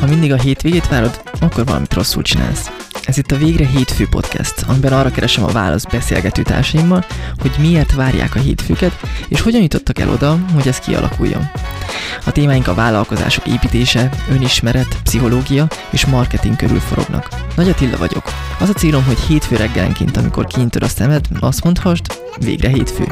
Ha mindig a hétvégét várod, akkor valamit rosszul csinálsz. Ez itt a Végre Hétfő Podcast, amiben arra keresem a válasz beszélgető társaimmal, hogy miért várják a hétfőket, és hogyan jutottak el oda, hogy ez kialakuljon. A témáink a vállalkozások építése, önismeret, pszichológia és marketing körül forognak. Nagy Attila vagyok. Az a célom, hogy hétfő reggelenként, amikor kiintod a szemed, azt mondhasd, végre hétfő.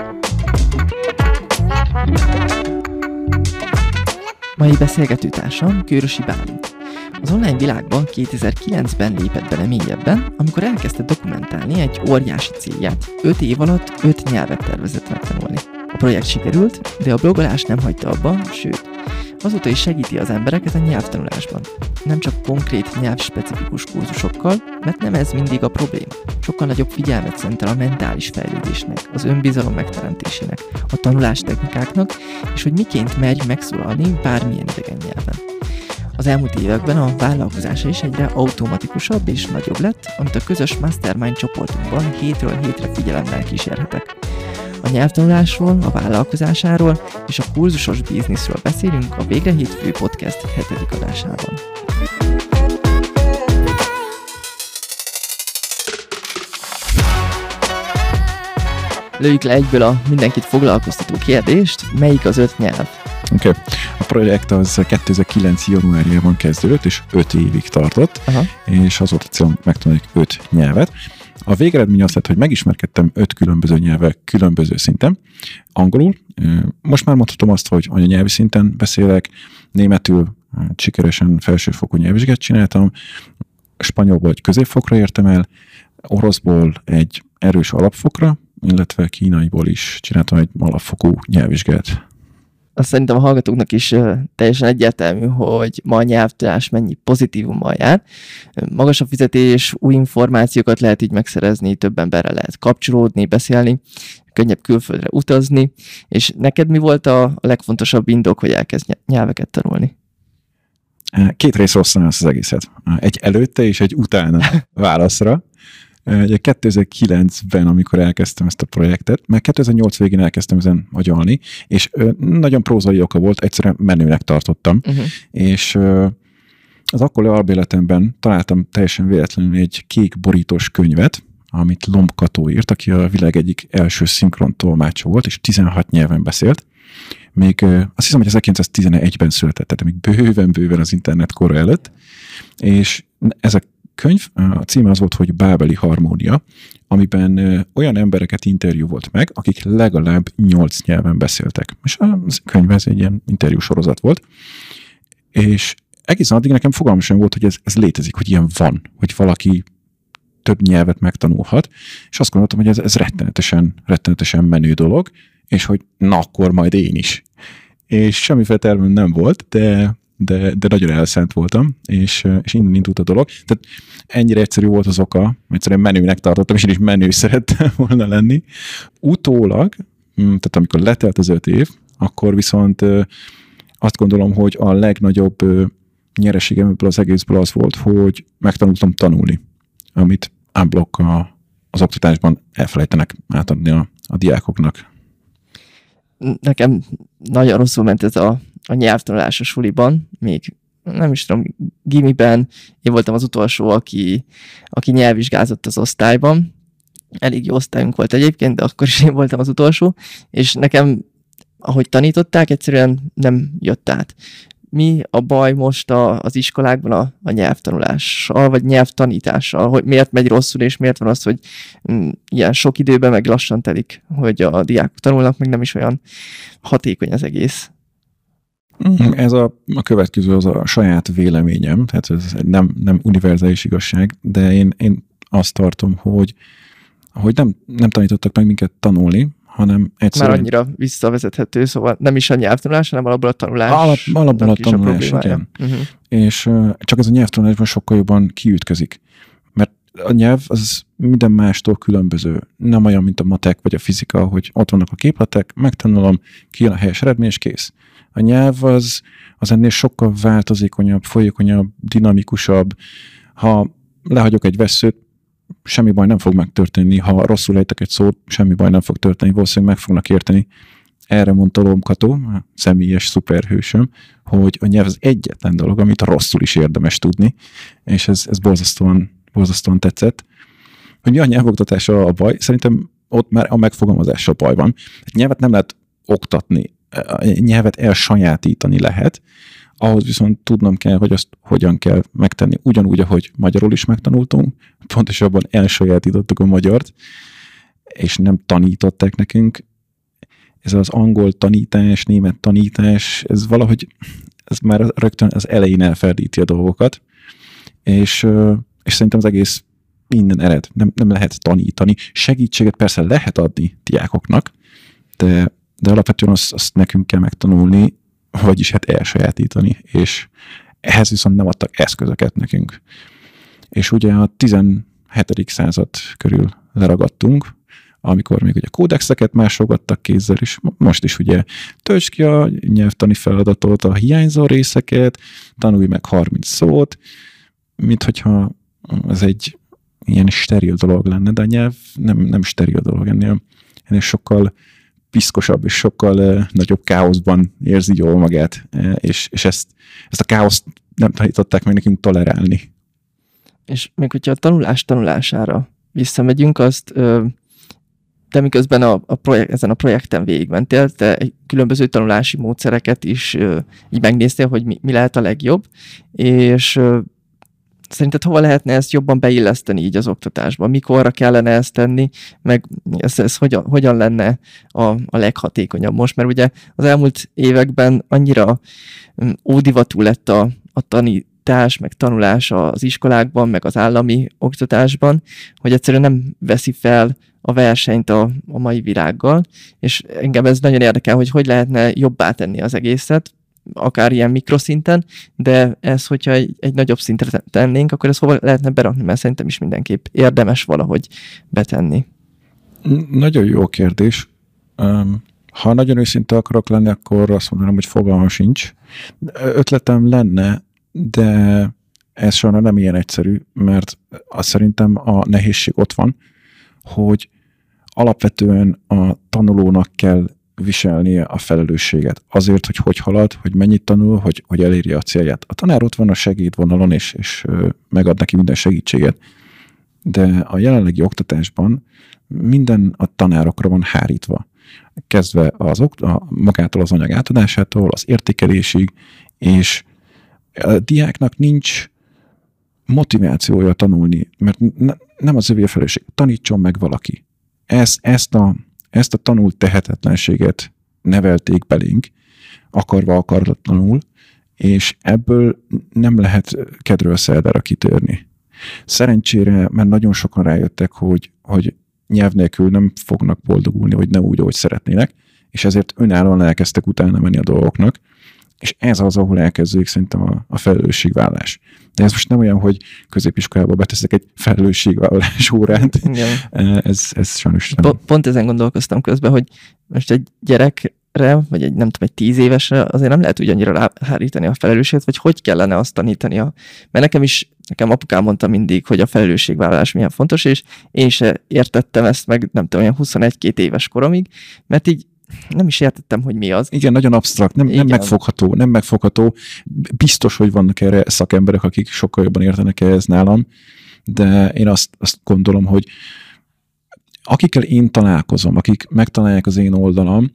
Mai beszélgetőtársam Kőrösi Bálint. Az online világban 2009-ben lépett bele mélyebben, amikor elkezdte dokumentálni egy óriási célját. 5 év alatt 5 nyelvet tervezett megtanulni. A projekt sikerült, de a blogolás nem hagyta abba, sőt, azóta is segíti az embereket a nyelvtanulásban. Nem csak konkrét nyelvspecifikus kurzusokkal, mert nem ez mindig a probléma. Sokkal nagyobb figyelmet szentel a mentális fejlődésnek, az önbizalom megteremtésének, a tanulás technikáknak, és hogy miként megy megszólalni bármilyen idegen nyelven. Az elmúlt években a vállalkozása is egyre automatikusabb és nagyobb lett, amit a közös mastermind csoportunkban hétről hétre figyelemmel kísérhetek. A nyelvtanulásról, a vállalkozásáról és a kurzusos bizniszről beszélünk a Végre Hétfő Podcast 7. adásában. Lőjük le egyből a mindenkit foglalkoztató kérdést, melyik az öt nyelv? Oké. Okay. A projekt az 2009. januárjában kezdődött, és 5 évig tartott, Aha. és az volt a célom megtanulni 5 nyelvet. A végeredmény az lett, hogy megismerkedtem öt különböző nyelvek különböző szinten. Angolul, most már mondhatom azt, hogy anyanyelvi szinten beszélek, németül sikeresen felsőfokú nyelvvizsgát csináltam, spanyolból egy középfokra értem el, oroszból egy erős alapfokra, illetve kínaiból is csináltam egy alapfokú nyelvvizsgát azt szerintem a hallgatóknak is teljesen egyértelmű, hogy ma a nyelvtudás mennyi pozitívummal jár. Magas a fizetés, új információkat lehet így megszerezni, több emberrel lehet kapcsolódni, beszélni, könnyebb külföldre utazni, és neked mi volt a legfontosabb indok, hogy elkezd nyelveket tanulni? Két rész rosszul az egészet. Egy előtte és egy utána válaszra. Ugye 2009-ben, amikor elkezdtem ezt a projektet, meg 2008 végén elkezdtem ezen agyalni, és nagyon prózai oka volt, egyszerűen menőnek tartottam, uh-huh. és az akkori albéletemben találtam teljesen véletlenül egy kék borítós könyvet, amit Lomb Kató írt, aki a világ egyik első szinkron tolmácsa volt, és 16 nyelven beszélt. Még azt hiszem, hogy 1911-ben született, tehát még bőven-bőven az internet kora előtt, és ez a könyv, a címe az volt, hogy Bábeli Harmónia, amiben olyan embereket interjú volt meg, akik legalább nyolc nyelven beszéltek. És a könyv ez egy ilyen interjú sorozat volt, és egészen addig nekem fogalmam sem volt, hogy ez, ez létezik, hogy ilyen van, hogy valaki több nyelvet megtanulhat, és azt gondoltam, hogy ez, ez rettenetesen, rettenetesen menő dolog, és hogy na akkor majd én is. És semmiféle tervem nem volt, de de, de nagyon elszent voltam, és, és innen indult a dolog. Tehát ennyire egyszerű volt az oka, egyszerűen menőnek tartottam, és én is menő szerettem volna lenni. Utólag, hm, tehát amikor letelt az öt év, akkor viszont azt gondolom, hogy a legnagyobb nyereségem ebből az egészből az volt, hogy megtanultam tanulni, amit unblock az oktatásban elfelejtenek átadni a, a diákoknak. Nekem nagyon rosszul ment ez a a nyelvtanulás a suliban, még nem is tudom, gimiben én voltam az utolsó, aki, aki nyelvvizsgázott az osztályban. Elég jó osztályunk volt egyébként, de akkor is én voltam az utolsó, és nekem, ahogy tanították, egyszerűen nem jött át. Mi a baj most a, az iskolákban a, a nyelvtanulással, vagy nyelvtanítással, hogy miért megy rosszul, és miért van az, hogy mm, ilyen sok időben meg lassan telik, hogy a diákok tanulnak, meg nem is olyan hatékony az egész. Mm, ez a, a következő az a saját véleményem, tehát ez nem, nem univerzális igazság, de én, én azt tartom, hogy, hogy nem, nem tanítottak meg minket tanulni, hanem egyszerűen... Már annyira visszavezethető, szóval nem is a nyelvtanulás, hanem alapból a tanulás. Alap, alapból a tanulás, igen. Uh-huh. És uh, csak ez a nyelvtanulásban sokkal jobban kiütközik. Mert a nyelv az minden mástól különböző. Nem olyan, mint a matek vagy a fizika, hogy ott vannak a képletek, megtanulom, kijön a helyes eredmény, és kész. A nyelv az, az ennél sokkal változékonyabb, folyékonyabb, dinamikusabb. Ha lehagyok egy veszőt, semmi baj nem fog megtörténni, ha rosszul ejtek egy szót, semmi baj nem fog történni, valószínűleg meg fognak érteni. Erre mondta Lomkató, a személyes szuperhősöm, hogy a nyelv az egyetlen dolog, amit rosszul is érdemes tudni, és ez, ez borzasztóan, borzasztóan tetszett. Hogy mi a nyelvoktatása a baj? Szerintem ott már a megfogalmazással baj van. Nyelvet nem lehet oktatni, nyelvet elsajátítani lehet, ahhoz viszont tudnom kell, hogy azt hogyan kell megtenni. Ugyanúgy, ahogy magyarul is megtanultunk, pontosabban elsajátítottuk a magyart, és nem tanították nekünk. Ez az angol tanítás, német tanítás, ez valahogy ez már rögtön az elején elferdíti a dolgokat, és, és szerintem az egész minden ered. Nem, nem lehet tanítani. Segítséget persze lehet adni diákoknak, de, de alapvetően azt, azt nekünk kell megtanulni, vagyis hát elsajátítani, és ehhez viszont nem adtak eszközöket nekünk. És ugye a 17. század körül leragadtunk, amikor még ugye kódexeket másogattak kézzel, és most is ugye tölts ki a nyelvtani feladatot, a hiányzó részeket, tanulj meg 30 szót, mint hogyha ez egy ilyen steril dolog lenne, de a nyelv nem, nem steril dolog ennél. Ennél sokkal piszkosabb és sokkal nagyobb káoszban érzi jól magát, és, és ezt, ezt a káoszt nem tanították meg nekünk tolerálni. És még hogyha a tanulás tanulására visszamegyünk, azt uh, te miközben a, a projekt, ezen a projekten végigmentél, te különböző tanulási módszereket is így megnéztél, hogy mi, mi lehet a legjobb, és Szerinted hova lehetne ezt jobban beilleszteni így az oktatásba? Mikorra kellene ezt tenni, meg ez, ez hogyan, hogyan lenne a, a leghatékonyabb most? Mert ugye az elmúlt években annyira mm, ódivatú lett a, a tanítás, meg tanulás az iskolákban, meg az állami oktatásban, hogy egyszerűen nem veszi fel a versenyt a, a mai világgal, és engem ez nagyon érdekel, hogy hogy lehetne jobbá tenni az egészet, akár ilyen mikroszinten, de ez, hogyha egy, egy nagyobb szintre tennénk, akkor ez hova lehetne berakni, mert szerintem is mindenképp érdemes valahogy betenni. Nagyon jó kérdés. Ha nagyon őszinte akarok lenni, akkor azt mondanám, hogy fogalmam sincs. Ötletem lenne, de ez sajnos nem ilyen egyszerű, mert azt szerintem a nehézség ott van, hogy alapvetően a tanulónak kell viselnie a felelősséget. Azért, hogy hogy halad, hogy mennyit tanul, hogy, hogy elérje a célját. A tanár ott van a segédvonalon, és, és megad neki minden segítséget. De a jelenlegi oktatásban minden a tanárokra van hárítva. Kezdve az, a, magától az anyag átadásától, az értékelésig, és a diáknak nincs motivációja tanulni, mert ne, nem az övé a felelősség. Tanítson meg valaki. Ez, ezt a ezt a tanult tehetetlenséget nevelték belénk, akarva akaratlanul, és ebből nem lehet kedről szerdára kitörni. Szerencsére, mert nagyon sokan rájöttek, hogy, hogy nyelv nélkül nem fognak boldogulni, vagy nem úgy, ahogy szeretnének, és ezért önállóan elkezdtek utána menni a dolgoknak, és ez az, ahol elkezdődik szerintem a, a felelősségvállás. De ez most nem olyan, hogy középiskolába beteszek egy felelősségvállalás órát. Igen. Ez, ez sajnos nem. Pont, pont ezen gondolkoztam közben, hogy most egy gyerekre, vagy egy nem tudom, egy tíz évesre azért nem lehet úgy annyira ráhárítani a felelősséget, vagy hogy kellene azt tanítania. Mert nekem is, nekem apukám mondta mindig, hogy a felelősségvállalás milyen fontos, és én se értettem ezt meg, nem tudom, olyan 21-2 éves koromig, mert így nem is értettem, hogy mi az. Igen, nagyon absztrakt, nem, nem megfogható, nem megfogható. Biztos, hogy vannak erre szakemberek, akik sokkal jobban értenek ehhez nálam, de én azt, azt gondolom, hogy akikkel én találkozom, akik megtalálják az én oldalam,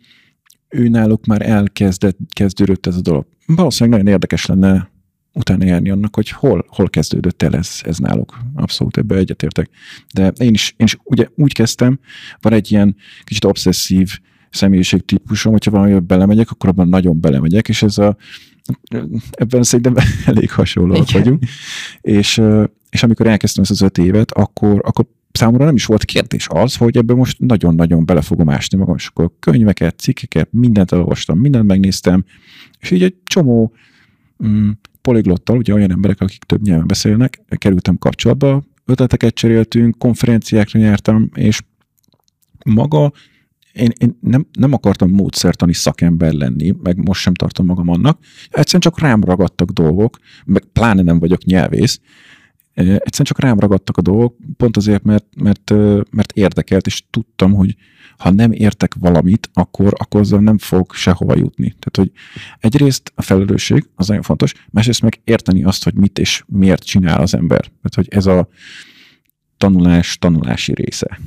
ő náluk már elkezdett, kezdődött ez a dolog. Valószínűleg nagyon érdekes lenne utána járni annak, hogy hol, hol kezdődött el ez, ez náluk. Abszolút ebbe egyetértek. De én is, én is ugye úgy kezdtem, van egy ilyen kicsit obszesszív személyiségtípusom, hogyha valami belemegyek, akkor abban nagyon belemegyek, és ez a, ebben szerintem elég hasonlóak vagyunk. És, és amikor elkezdtem ezt az öt évet, akkor, akkor számomra nem is volt kérdés az, hogy ebben most nagyon-nagyon bele fogom ásni magam, és akkor könyveket, cikkeket, mindent elolvastam, mindent megnéztem, és így egy csomó mm, poliglottal, ugye olyan emberek, akik több nyelven beszélnek, kerültem kapcsolatba, ötleteket cseréltünk, konferenciákra jártam, és maga én, én nem, nem akartam módszertani szakember lenni, meg most sem tartom magam annak. Egyszerűen csak rám ragadtak dolgok, meg pláne nem vagyok nyelvész, Egyszerűen csak rám ragadtak a dolgok, pont azért, mert, mert, mert érdekelt, és tudtam, hogy ha nem értek valamit, akkor, akkor azzal nem fog sehova jutni. Tehát, hogy egyrészt a felelősség az nagyon fontos, másrészt meg érteni azt, hogy mit és miért csinál az ember. Tehát, hogy ez a tanulás tanulási része.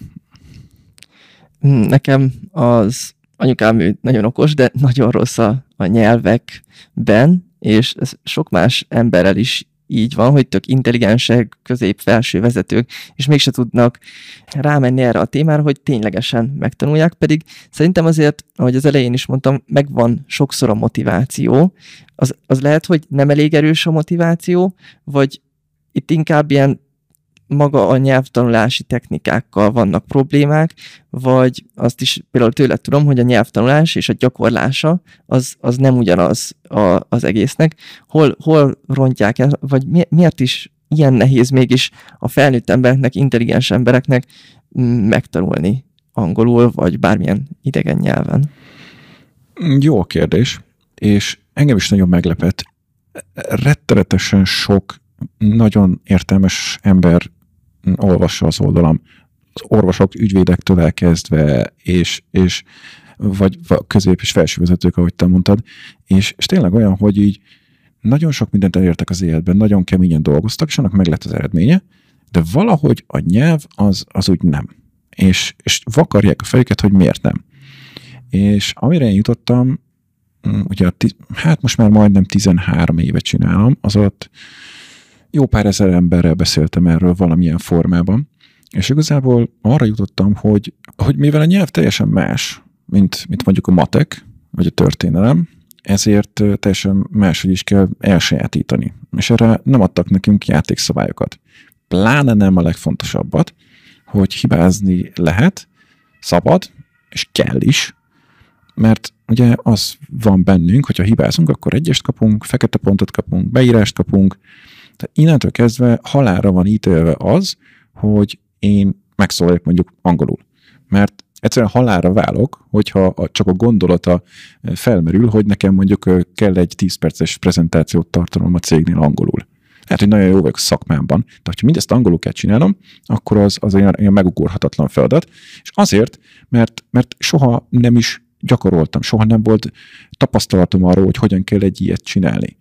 Nekem az anyukám nagyon okos, de nagyon rossz a, a nyelvekben, és ez sok más emberrel is így van, hogy tök intelligensek, közép-felső vezetők, és mégse tudnak rámenni erre a témára, hogy ténylegesen megtanulják, pedig szerintem azért, ahogy az elején is mondtam, megvan sokszor a motiváció. Az, az lehet, hogy nem elég erős a motiváció, vagy itt inkább ilyen maga a nyelvtanulási technikákkal vannak problémák, vagy azt is például tőle tudom, hogy a nyelvtanulás és a gyakorlása az, az nem ugyanaz a, az egésznek. Hol, hol rontják el, vagy mi, miért is ilyen nehéz mégis a felnőtt embereknek, intelligens embereknek megtanulni angolul, vagy bármilyen idegen nyelven? Jó a kérdés, és engem is nagyon meglepett. Rettenetesen sok nagyon értelmes ember olvassa az oldalam, az orvosok, ügyvédektől elkezdve, és, és vagy közép- és felsővezetők, ahogy te mondtad, és, és tényleg olyan, hogy így nagyon sok mindent elértek az életben, nagyon keményen dolgoztak, és annak meg lett az eredménye, de valahogy a nyelv az, az úgy nem. És, és vakarják a fejüket, hogy miért nem. És amire én jutottam, mm, ugye, hát most már majdnem 13 évet csinálom, az ott jó pár ezer emberrel beszéltem erről valamilyen formában, és igazából arra jutottam, hogy, hogy mivel a nyelv teljesen más, mint, mint mondjuk a matek, vagy a történelem, ezért teljesen máshogy is kell elsajátítani. És erre nem adtak nekünk játékszabályokat. Pláne nem a legfontosabbat, hogy hibázni lehet, szabad, és kell is, mert ugye az van bennünk, hogyha hibázunk, akkor egyest kapunk, fekete pontot kapunk, beírást kapunk, tehát innentől kezdve halára van ítélve az, hogy én megszólaljak mondjuk angolul. Mert egyszerűen halára válok, hogyha csak a gondolata felmerül, hogy nekem mondjuk kell egy 10 perces prezentációt tartanom a cégnél angolul. Hát, hogy nagyon jó vagyok a szakmámban, de hogyha mindezt angolul kell csinálnom, akkor az, az olyan, olyan megugorhatatlan feladat. És azért, mert, mert soha nem is gyakoroltam, soha nem volt tapasztalatom arról, hogy hogyan kell egy ilyet csinálni.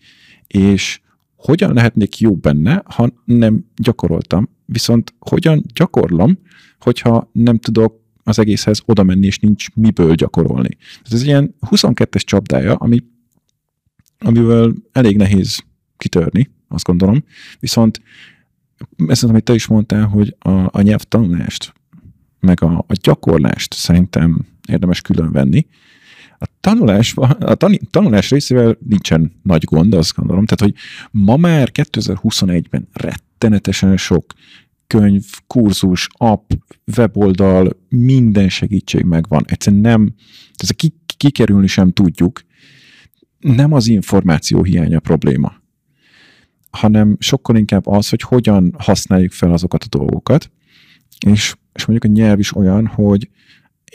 És hogyan lehetnék jó benne, ha nem gyakoroltam, viszont hogyan gyakorlom, hogyha nem tudok az egészhez oda menni, és nincs miből gyakorolni. Ez egy ilyen 22-es csapdája, ami, amivel elég nehéz kitörni, azt gondolom. Viszont ezt, amit te is mondtál, hogy a, a nyelvtanulást, meg a, a gyakorlást szerintem érdemes külön venni, a tanulásban, a tani, tanulás részével nincsen nagy gond, azt gondolom. Tehát, hogy ma már 2021-ben rettenetesen sok könyv, kurzus, app, weboldal, minden segítség megvan. Egyszerűen nem, ez ki, kikerülni sem tudjuk. Nem az információ hiánya probléma, hanem sokkal inkább az, hogy hogyan használjuk fel azokat a dolgokat, és, és mondjuk a nyelv is olyan, hogy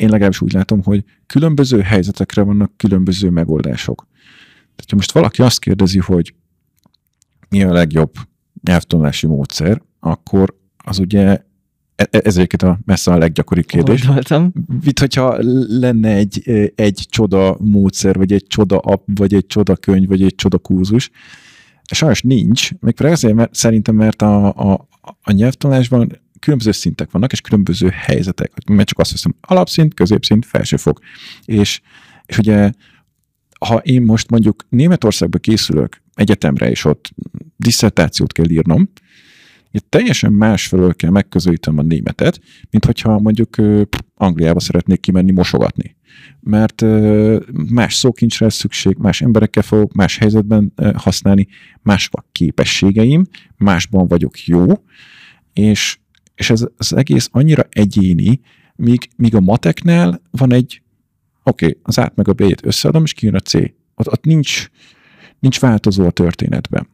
én legalábbis úgy látom, hogy különböző helyzetekre vannak különböző megoldások. Tehát, ha most valaki azt kérdezi, hogy mi a legjobb nyelvtanulási módszer, akkor az ugye e, e, ez egyébként a messze a leggyakoribb kérdés. Gondoltam. Mit, hogyha lenne egy, egy csoda módszer, vagy egy csoda app, vagy egy csoda könyv, vagy egy csoda kurzus. Sajnos nincs, még azért, mert szerintem, mert a, a, a nyelvtanulásban különböző szintek vannak, és különböző helyzetek. Mert csak azt hiszem, alapszint, középszint, felsőfok. És, és ugye, ha én most mondjuk Németországba készülök egyetemre, és ott diszertációt kell írnom, itt teljesen másfelől kell megközelítem a németet, mint hogyha mondjuk Angliába szeretnék kimenni mosogatni. Mert más szókincsre lesz szükség, más emberekkel fogok más helyzetben használni, más a képességeim, másban vagyok jó, és és ez az egész annyira egyéni, míg, míg a mateknál van egy, oké, okay, az át meg a B-t összeadom, és kijön a C. Ott, ott nincs, nincs változó a történetben.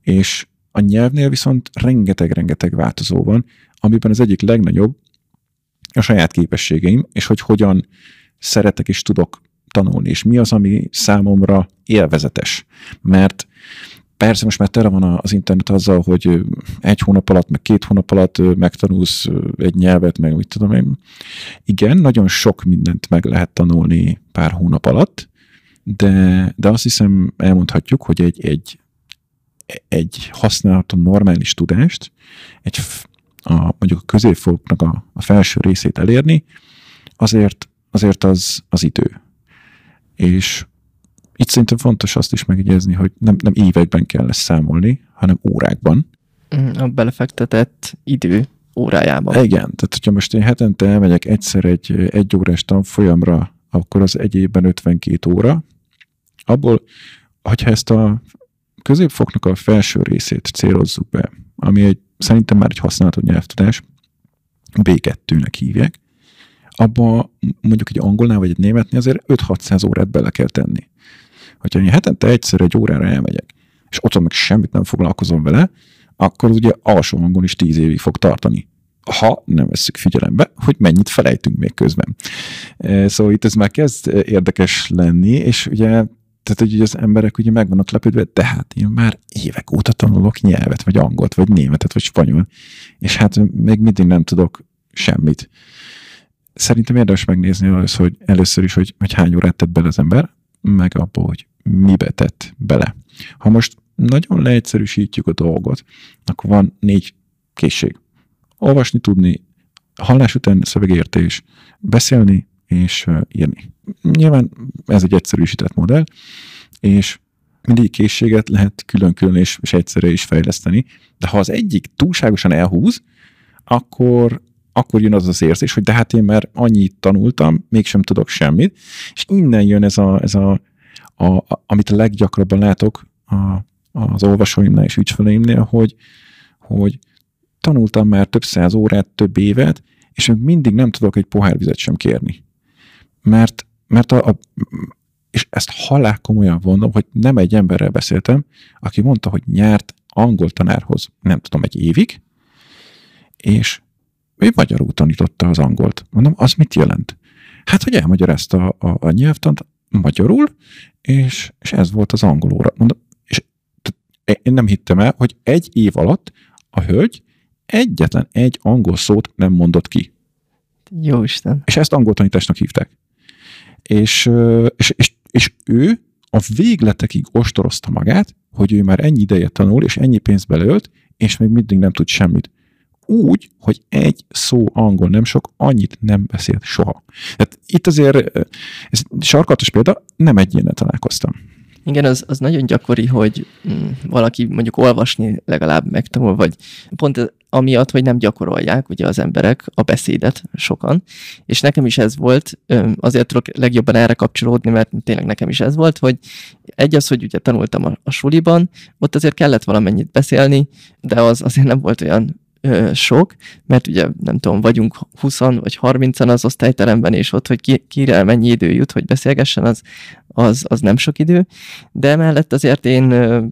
És a nyelvnél viszont rengeteg-rengeteg változó van, amiben az egyik legnagyobb a saját képességeim, és hogy hogyan szeretek és tudok tanulni, és mi az, ami számomra élvezetes. Mert Persze most már tele van az internet azzal, hogy egy hónap alatt, meg két hónap alatt megtanulsz egy nyelvet, meg mit tudom én. Igen, nagyon sok mindent meg lehet tanulni pár hónap alatt, de, de azt hiszem elmondhatjuk, hogy egy, egy, egy használható normális tudást, egy, a, mondjuk a középfoknak a, a felső részét elérni, azért, azért az, az idő. És itt szerintem fontos azt is megjegyezni, hogy nem, nem években kell ezt számolni, hanem órákban. Mm, a belefektetett idő órájában. Igen, tehát hogyha most én hetente elmegyek egyszer egy egy órás tanfolyamra, akkor az egy évben 52 óra. Abból, hogyha ezt a középfoknak a felső részét célozzuk be, ami egy, szerintem már egy használható nyelvtudás, B2-nek hívják, abba mondjuk egy angolnál vagy egy németnél azért 5-600 órát bele kell tenni. Hogyha én hetente egyszer egy órára elmegyek, és otthon meg semmit nem foglalkozom vele, akkor ugye alsó hangon is 10 évig fog tartani. Ha nem veszük figyelembe, hogy mennyit felejtünk még közben. Szóval itt ez már kezd érdekes lenni, és ugye tehát, hogy az emberek ugye meg vannak lepődve, de hát én már évek óta tanulok nyelvet, vagy angolt, vagy németet, vagy spanyol, és hát még mindig nem tudok semmit. Szerintem érdemes megnézni az, hogy először is, hogy, hogy hány órát tett bele az ember, meg abba, hogy mibe tett bele. Ha most nagyon leegyszerűsítjük a dolgot, akkor van négy készség. Olvasni, tudni, hallás után szövegértés, beszélni és írni. Nyilván ez egy egyszerűsített modell, és mindig készséget lehet külön-külön és, és egyszerre is fejleszteni, de ha az egyik túlságosan elhúz, akkor akkor jön az az érzés, hogy de hát én már annyit tanultam, mégsem tudok semmit, és innen jön ez a, ez a, a, amit a leggyakrabban látok a, az olvasóimnál és ügyfeleimnél, hogy, hogy tanultam már több száz órát, több évet, és még mindig nem tudok egy pohár vizet sem kérni. Mert, mert a, a, és ezt halál komolyan mondom, hogy nem egy emberrel beszéltem, aki mondta, hogy nyárt angol tanárhoz, nem tudom, egy évig, és ő magyarul tanította az angolt. Mondom, az mit jelent? Hát, hogy elmagyarázta a, a, a nyelvtant magyarul, és, és ez volt az angol óra. Mondom, és én nem hittem el, hogy egy év alatt a hölgy egyetlen egy angol szót nem mondott ki. Jó Isten. És ezt angol tanításnak hívták. És, és, és, és ő a végletekig ostorozta magát, hogy ő már ennyi ideje tanul, és ennyi pénzt belölt, és még mindig nem tud semmit úgy, hogy egy szó angol nem sok, annyit nem beszélt soha. Tehát itt azért, ez sarkatos példa, nem egy ilyennel találkoztam. Igen, az, az nagyon gyakori, hogy mm, valaki mondjuk olvasni legalább megtanul, vagy pont amiatt, hogy nem gyakorolják ugye az emberek a beszédet sokan, és nekem is ez volt, azért tudok legjobban erre kapcsolódni, mert tényleg nekem is ez volt, hogy egy az, hogy ugye tanultam a, a suliban, ott azért kellett valamennyit beszélni, de az azért nem volt olyan ö, sok, mert ugye nem tudom, vagyunk 20 vagy 30-an az osztályteremben, és ott, hogy ki, kire mennyi idő jut, hogy beszélgessen, az, az, az nem sok idő, de mellett azért én ö,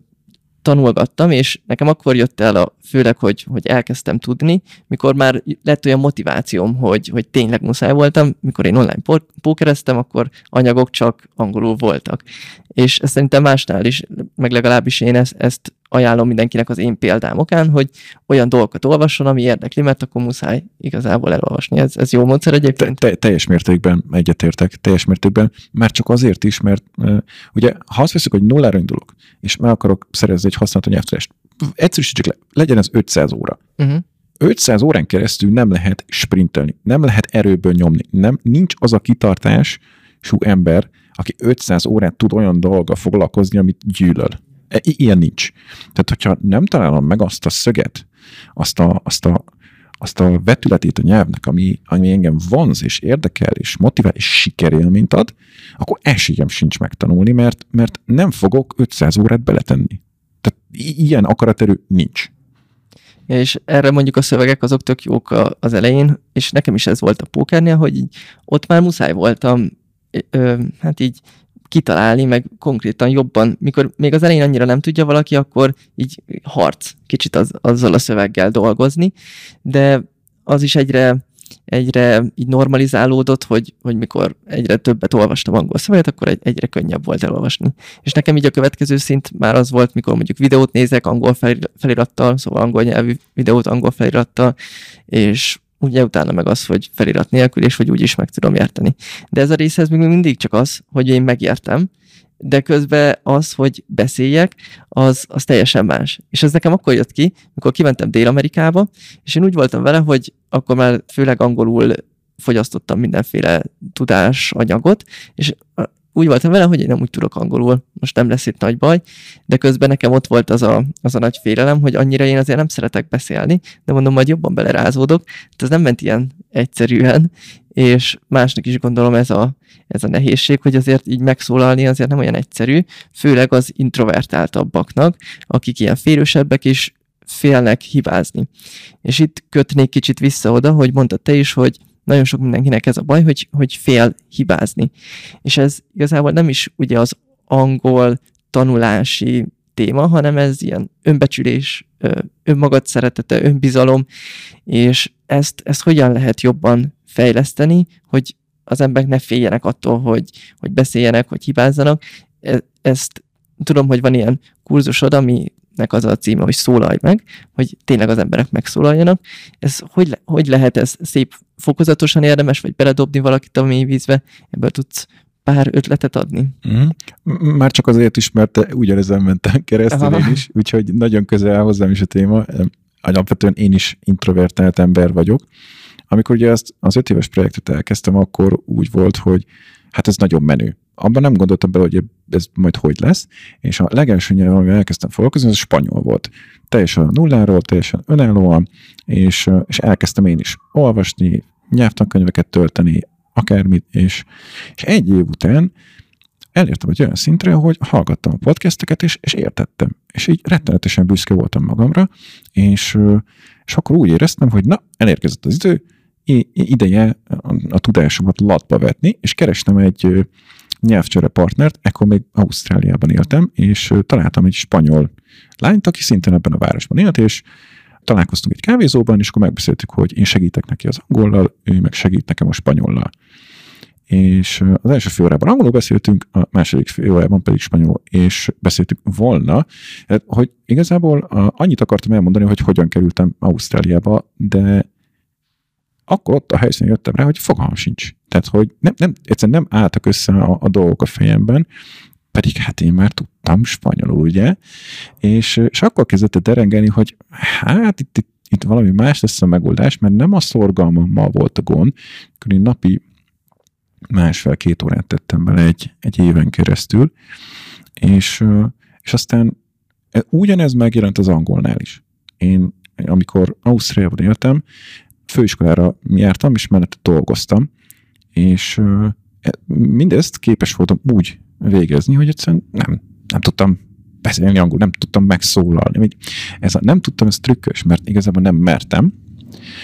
tanulgattam, és nekem akkor jött el a, főleg, hogy, hogy elkezdtem tudni, mikor már lett olyan motivációm, hogy, hogy tényleg muszáj voltam, mikor én online pókereztem, akkor anyagok csak angolul voltak. És ezt szerintem másnál is, meg legalábbis én ezt, ezt ajánlom mindenkinek az én példám okán, hogy olyan dolgokat olvasson, ami érdekli, mert akkor muszáj igazából elolvasni. Ez, ez jó módszer egyébként? Te, te, teljes mértékben egyetértek, teljes mértékben, már csak azért is, mert uh, ugye ha azt veszük, hogy nullára indulok, és meg akarok szerezni egy használható nyelvtudást, egyszerűsítsük le, legyen ez 500 óra. Uh-huh. 500 órán keresztül nem lehet sprintelni, nem lehet erőből nyomni, nem, nincs az a kitartás, sú ember, aki 500 órát tud olyan dolga foglalkozni, amit gyűlöl. E, ilyen nincs. Tehát, hogyha nem találom meg azt a szöget, azt a, azt a, azt a vetületét a nyelvnek, ami, ami engem vonz, és érdekel, és motivál, és sikerélményt ad, akkor esélyem sincs megtanulni, mert, mert nem fogok 500 órát beletenni. Tehát ilyen akaraterő nincs. És erre mondjuk a szövegek azok tök jók az elején, és nekem is ez volt a pókernél, hogy így, ott már muszáj voltam, ö, hát így kitalálni, meg konkrétan jobban, mikor még az elején annyira nem tudja valaki, akkor így harc kicsit az, azzal a szöveggel dolgozni, de az is egyre egyre így normalizálódott, hogy, hogy mikor egyre többet olvastam angol szöveget, akkor egy, egyre könnyebb volt elolvasni. És nekem így a következő szint már az volt, mikor mondjuk videót nézek angol felirattal, szóval angol nyelvű videót angol felirattal, és ugye utána meg az, hogy felirat nélkül, és hogy úgy is meg tudom érteni. De ez a részhez még mindig csak az, hogy én megértem, de közben az, hogy beszéljek, az, az teljesen más. És ez nekem akkor jött ki, mikor kimentem Dél-Amerikába, és én úgy voltam vele, hogy akkor már főleg angolul fogyasztottam mindenféle tudásanyagot, és úgy voltam vele, hogy én nem úgy tudok angolul, most nem lesz itt nagy baj, de közben nekem ott volt az a, az a nagy félelem, hogy annyira én azért nem szeretek beszélni, de mondom, majd jobban belerázódok. Tehát ez nem ment ilyen egyszerűen, és másnak is gondolom ez a, ez a nehézség, hogy azért így megszólalni azért nem olyan egyszerű, főleg az introvertáltabbaknak, akik ilyen férősebbek és félnek hibázni. És itt kötnék kicsit vissza oda, hogy mondtad te is, hogy nagyon sok mindenkinek ez a baj, hogy, hogy fél hibázni. És ez igazából nem is ugye az angol tanulási téma, hanem ez ilyen önbecsülés, önmagad szeretete, önbizalom, és ezt, ezt hogyan lehet jobban fejleszteni, hogy az emberek ne féljenek attól, hogy, hogy beszéljenek, hogy hibázzanak. E, ezt tudom, hogy van ilyen kurzusod, aminek az a címe, hogy szólalj meg, hogy tényleg az emberek megszólaljanak. Ez hogy, le, hogy lehet ez szép fokozatosan érdemes, vagy beledobni valakit a mélyvízbe, ebből tudsz pár ötletet adni? Mm. Már csak azért is, mert ugyanezen mentem keresztül Aha. én is, úgyhogy nagyon közel hozzám is a téma. Alapvetően én is introvertált ember vagyok. Amikor ugye ezt az öt éves projektet elkezdtem, akkor úgy volt, hogy hát ez nagyon menő. Abban nem gondoltam bele, hogy ez majd hogy lesz, és a legelső nyelv, amivel elkezdtem foglalkozni, az spanyol volt. Teljesen a nulláról, teljesen önállóan, és, és elkezdtem én is olvasni, nyelvtankönyveket tölteni, akármit, és, és egy év után elértem egy olyan szintre, hogy hallgattam a podcasteket, és, és értettem. És így rettenetesen büszke voltam magamra, és, és akkor úgy éreztem, hogy na, elérkezett az idő, ideje a, a tudásomat latba vetni, és kerestem egy nyelvcsere partnert, ekkor még Ausztráliában éltem, és találtam egy spanyol lányt, aki szintén ebben a városban élt, és találkoztunk egy kávézóban, és akkor megbeszéltük, hogy én segítek neki az angollal, ő meg segít nekem a spanyollal. És az első fél órában angolul beszéltünk, a második fél órában pedig spanyolul, és beszéltük volna, hát, hogy igazából annyit akartam elmondani, hogy hogyan kerültem Ausztráliába, de akkor ott a helyszínen jöttem rá, hogy fogalmam sincs. Tehát, hogy nem, nem, egyszerűen nem álltak össze a, a dolgok a fejemben, pedig hát én már tudtam spanyolul, ugye? És, és akkor kezdett derengeni, hogy hát itt, itt, itt valami más lesz a megoldás, mert nem a szorgalmammal volt a gond, én napi másfél-két órát tettem bele egy, egy éven keresztül, és, és aztán ugyanez megjelent az angolnál is. Én, amikor Ausztriában éltem, főiskolára jártam, és mellette dolgoztam, és e, mindezt képes voltam úgy végezni, hogy egyszerűen nem, nem tudtam beszélni angolul, nem tudtam megszólalni. Még ez a, nem tudtam, ez trükkös, mert igazából nem mertem.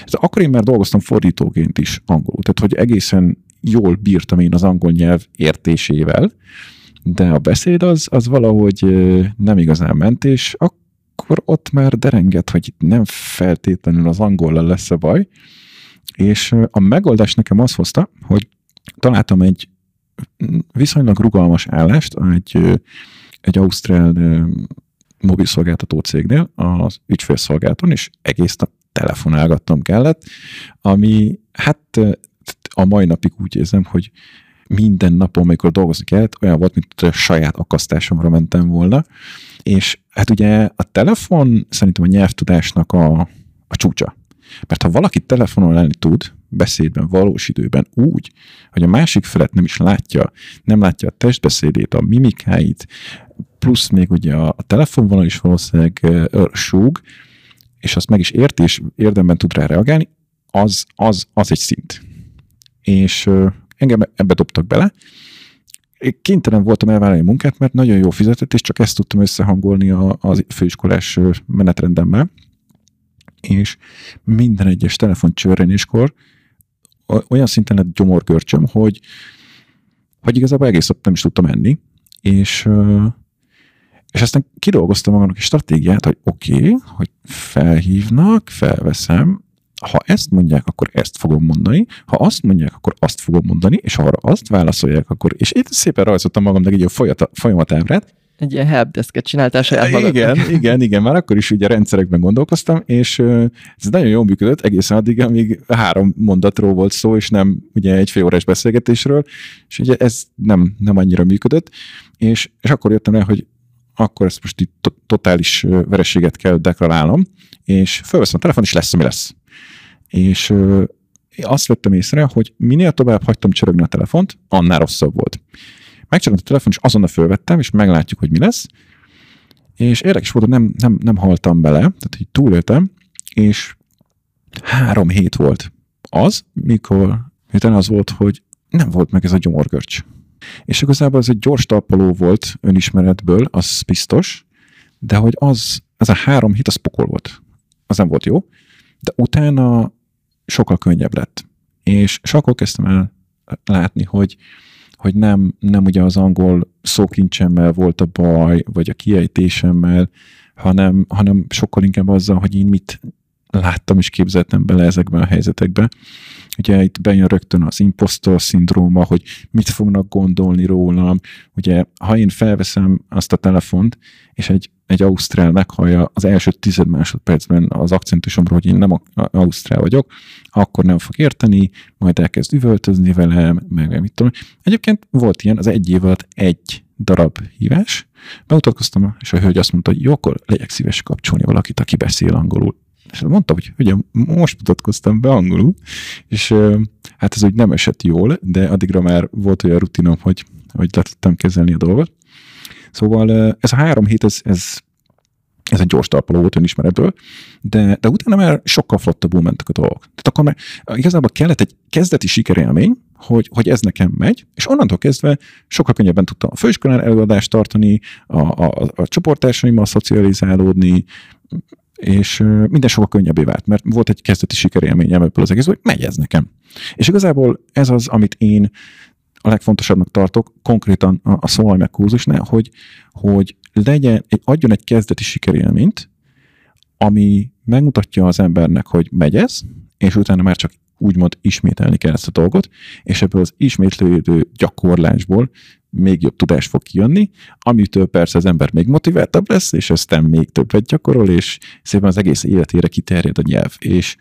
Ez akkor én már dolgoztam fordítóként is angolul, tehát hogy egészen jól bírtam én az angol nyelv értésével, de a beszéd az, az valahogy nem igazán ment, és akkor ott már derengett, hogy nem feltétlenül az angollal lesz a baj, és a megoldás nekem az hozta, hogy találtam egy viszonylag rugalmas állást egy, egy ausztrál mobilszolgáltató cégnél, az ügyfélszolgálaton, és egész nap telefonálgattam kellett, ami hát a mai napig úgy érzem, hogy minden napon, amikor dolgozni kellett, olyan volt, mint a saját akasztásomra mentem volna. És hát ugye a telefon szerintem a nyelvtudásnak a, a csúcsa. Mert ha valaki lenni tud, beszédben, valós időben úgy, hogy a másik felet nem is látja, nem látja a testbeszédét, a mimikáit, plusz még ugye a, a telefonvonal is valószínűleg uh, súg, és azt meg is érti, és érdemben tud rá reagálni, az, az, az egy szint. És engem ebbe dobtak bele, kénytelen voltam elvállalni a munkát, mert nagyon jó fizetett, és csak ezt tudtam összehangolni a, a főiskolás menetrendemmel, és minden egyes telefon csörrenéskor olyan szinten lett gyomorgörcsöm, hogy, hogy igazából egész nap nem is tudtam enni, és, és aztán kidolgoztam magamnak egy stratégiát, hogy oké, okay, hogy felhívnak, felveszem, ha ezt mondják, akkor ezt fogom mondani, ha azt mondják, akkor azt fogom mondani, és ha arra azt válaszolják, akkor, és itt szépen rajzoltam magamnak egy folyamatábrát, egy ilyen helpdesket csináltál saját magadnak. Igen, igen, igen, már akkor is ugye rendszerekben gondolkoztam, és ez nagyon jól működött egészen addig, amíg három mondatról volt szó, és nem ugye egy fél órás beszélgetésről, és ugye ez nem, nem annyira működött, és, és akkor jöttem rá, hogy akkor ezt most itt totális vereséget kell deklarálnom, és felveszem a telefon, és lesz, ami lesz. És azt vettem észre, hogy minél tovább hagytam csörögni a telefont, annál rosszabb volt. Megcsináltam a telefon, és azonnal fölvettem, és meglátjuk, hogy mi lesz. És érdekes volt, hogy nem, nem, nem haltam bele, tehát így túléltem, és három hét volt az, mikor, miután az volt, hogy nem volt meg ez a gyomorgörcs. És igazából ez egy gyors talpaló volt önismeretből, az biztos, de hogy az, ez a három hét, az pokol volt. Az nem volt jó, de utána sokkal könnyebb lett. És, akkor kezdtem el látni, hogy, hogy nem, nem ugye az angol szókincsemmel volt a baj, vagy a kiejtésemmel, hanem, hanem sokkal inkább azzal, hogy én mit láttam és képzeltem bele ezekben a helyzetekben. Ugye itt bejön rögtön az impostor szindróma, hogy mit fognak gondolni rólam. Ugye, ha én felveszem azt a telefont, és egy, egy ausztrál meghallja az első tized másodpercben az akcentusomról, hogy én nem ausztrál vagyok, akkor nem fog érteni, majd elkezd üvöltözni velem, meg mit tudom. Egyébként volt ilyen az egy év alatt egy darab hívás, bemutatkoztam, és a hölgy azt mondta, hogy jó, akkor legyek szíves kapcsolni valakit, aki beszél angolul. És mondta, hogy ugye most mutatkoztam be angolul, és hát ez úgy nem esett jól, de addigra már volt olyan rutinom, hogy, hogy le tudtam kezelni a dolgot. Szóval ez a három hét, ez, ez, ez egy gyors talpaló volt önismeretből, de, de utána már sokkal flottabbul mentek a dolgok. Tehát akkor már igazából kellett egy kezdeti sikerélmény, hogy, hogy ez nekem megy, és onnantól kezdve sokkal könnyebben tudtam a főiskolán előadást tartani, a, a, a csoporttársaimmal szocializálódni, és minden sokkal könnyebbé vált, mert volt egy kezdeti sikerélményem ebből az egész, hogy megy ez nekem. És igazából ez az, amit én a legfontosabbnak tartok, konkrétan a, a szólaj meg kurzusnál, hogy, hogy legyen, egy, adjon egy kezdeti sikerélményt, ami megmutatja az embernek, hogy megy ez, és utána már csak úgymond ismételni kell ezt a dolgot, és ebből az ismétlődő gyakorlásból még jobb tudás fog kijönni, amitől persze az ember még motiváltabb lesz, és aztán még többet gyakorol, és szépen az egész életére kiterjed a nyelv. És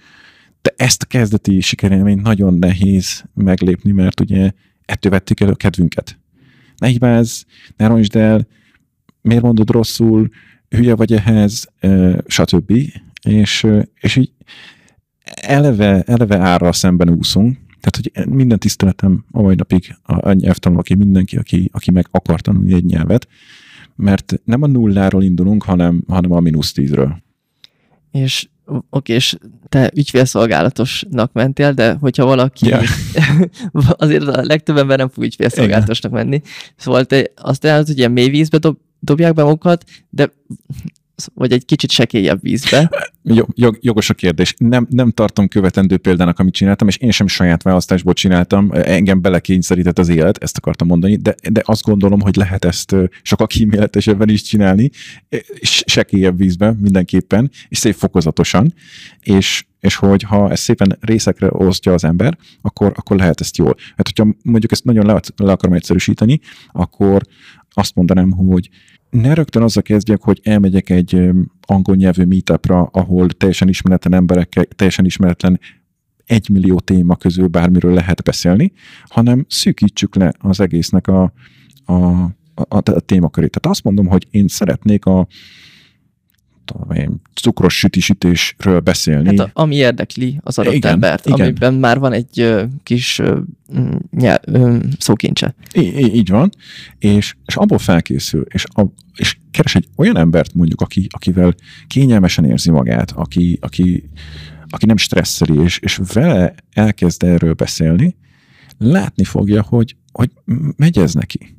de ezt a kezdeti sikerélményt nagyon nehéz meglépni, mert ugye ettől vettük el a kedvünket. Ne hibázz, ne roncsd el, miért mondod rosszul, hülye vagy ehhez, stb. És, és így eleve, eleve árral szemben úszunk, tehát, hogy minden tiszteletem a mai napig a, a nyelvtanul, aki mindenki, aki, aki meg akar tanulni egy nyelvet, mert nem a nulláról indulunk, hanem, hanem a mínusz tízről. És oké, és te ügyfélszolgálatosnak mentél, de hogyha valaki, yeah. azért a legtöbb ember nem fog ügyfélszolgálatosnak menni, szóval te azt jelenti, hogy ilyen mély vízbe dob, dobják be magukat, de vagy egy kicsit sekélyebb vízbe. Jog, jogos a kérdés. Nem, nem tartom követendő példának, amit csináltam, és én sem saját választásból csináltam. Engem belekényszerített az élet, ezt akartam mondani, de, de azt gondolom, hogy lehet ezt sokkal kíméletesebben is csinálni, sekélyebb vízbe mindenképpen, és szép fokozatosan, és és hogy ha ezt szépen részekre osztja az ember, akkor, akkor lehet ezt jól. Hát, hogyha mondjuk ezt nagyon le, le akarom egyszerűsíteni, akkor azt mondanám, hogy ne rögtön azzal kezdjek, hogy elmegyek egy angol nyelvű meetupra, ahol teljesen ismeretlen emberekkel, teljesen ismeretlen egy millió téma közül bármiről lehet beszélni, hanem szűkítsük le az egésznek a, a, a, a témakörét. Tehát azt mondom, hogy én szeretnék a én, cukros sütisítésről beszélni. Hát a, ami érdekli az adott igen, embert, igen. amiben már van egy ö, kis ö, nyel, ö, szókincse. Í- így van, és, és abból felkészül, és, a, és keres egy olyan embert mondjuk, aki, akivel kényelmesen érzi magát, aki, aki, aki nem stresszeli, és, és vele elkezd erről beszélni, látni fogja, hogy, hogy megy ez neki.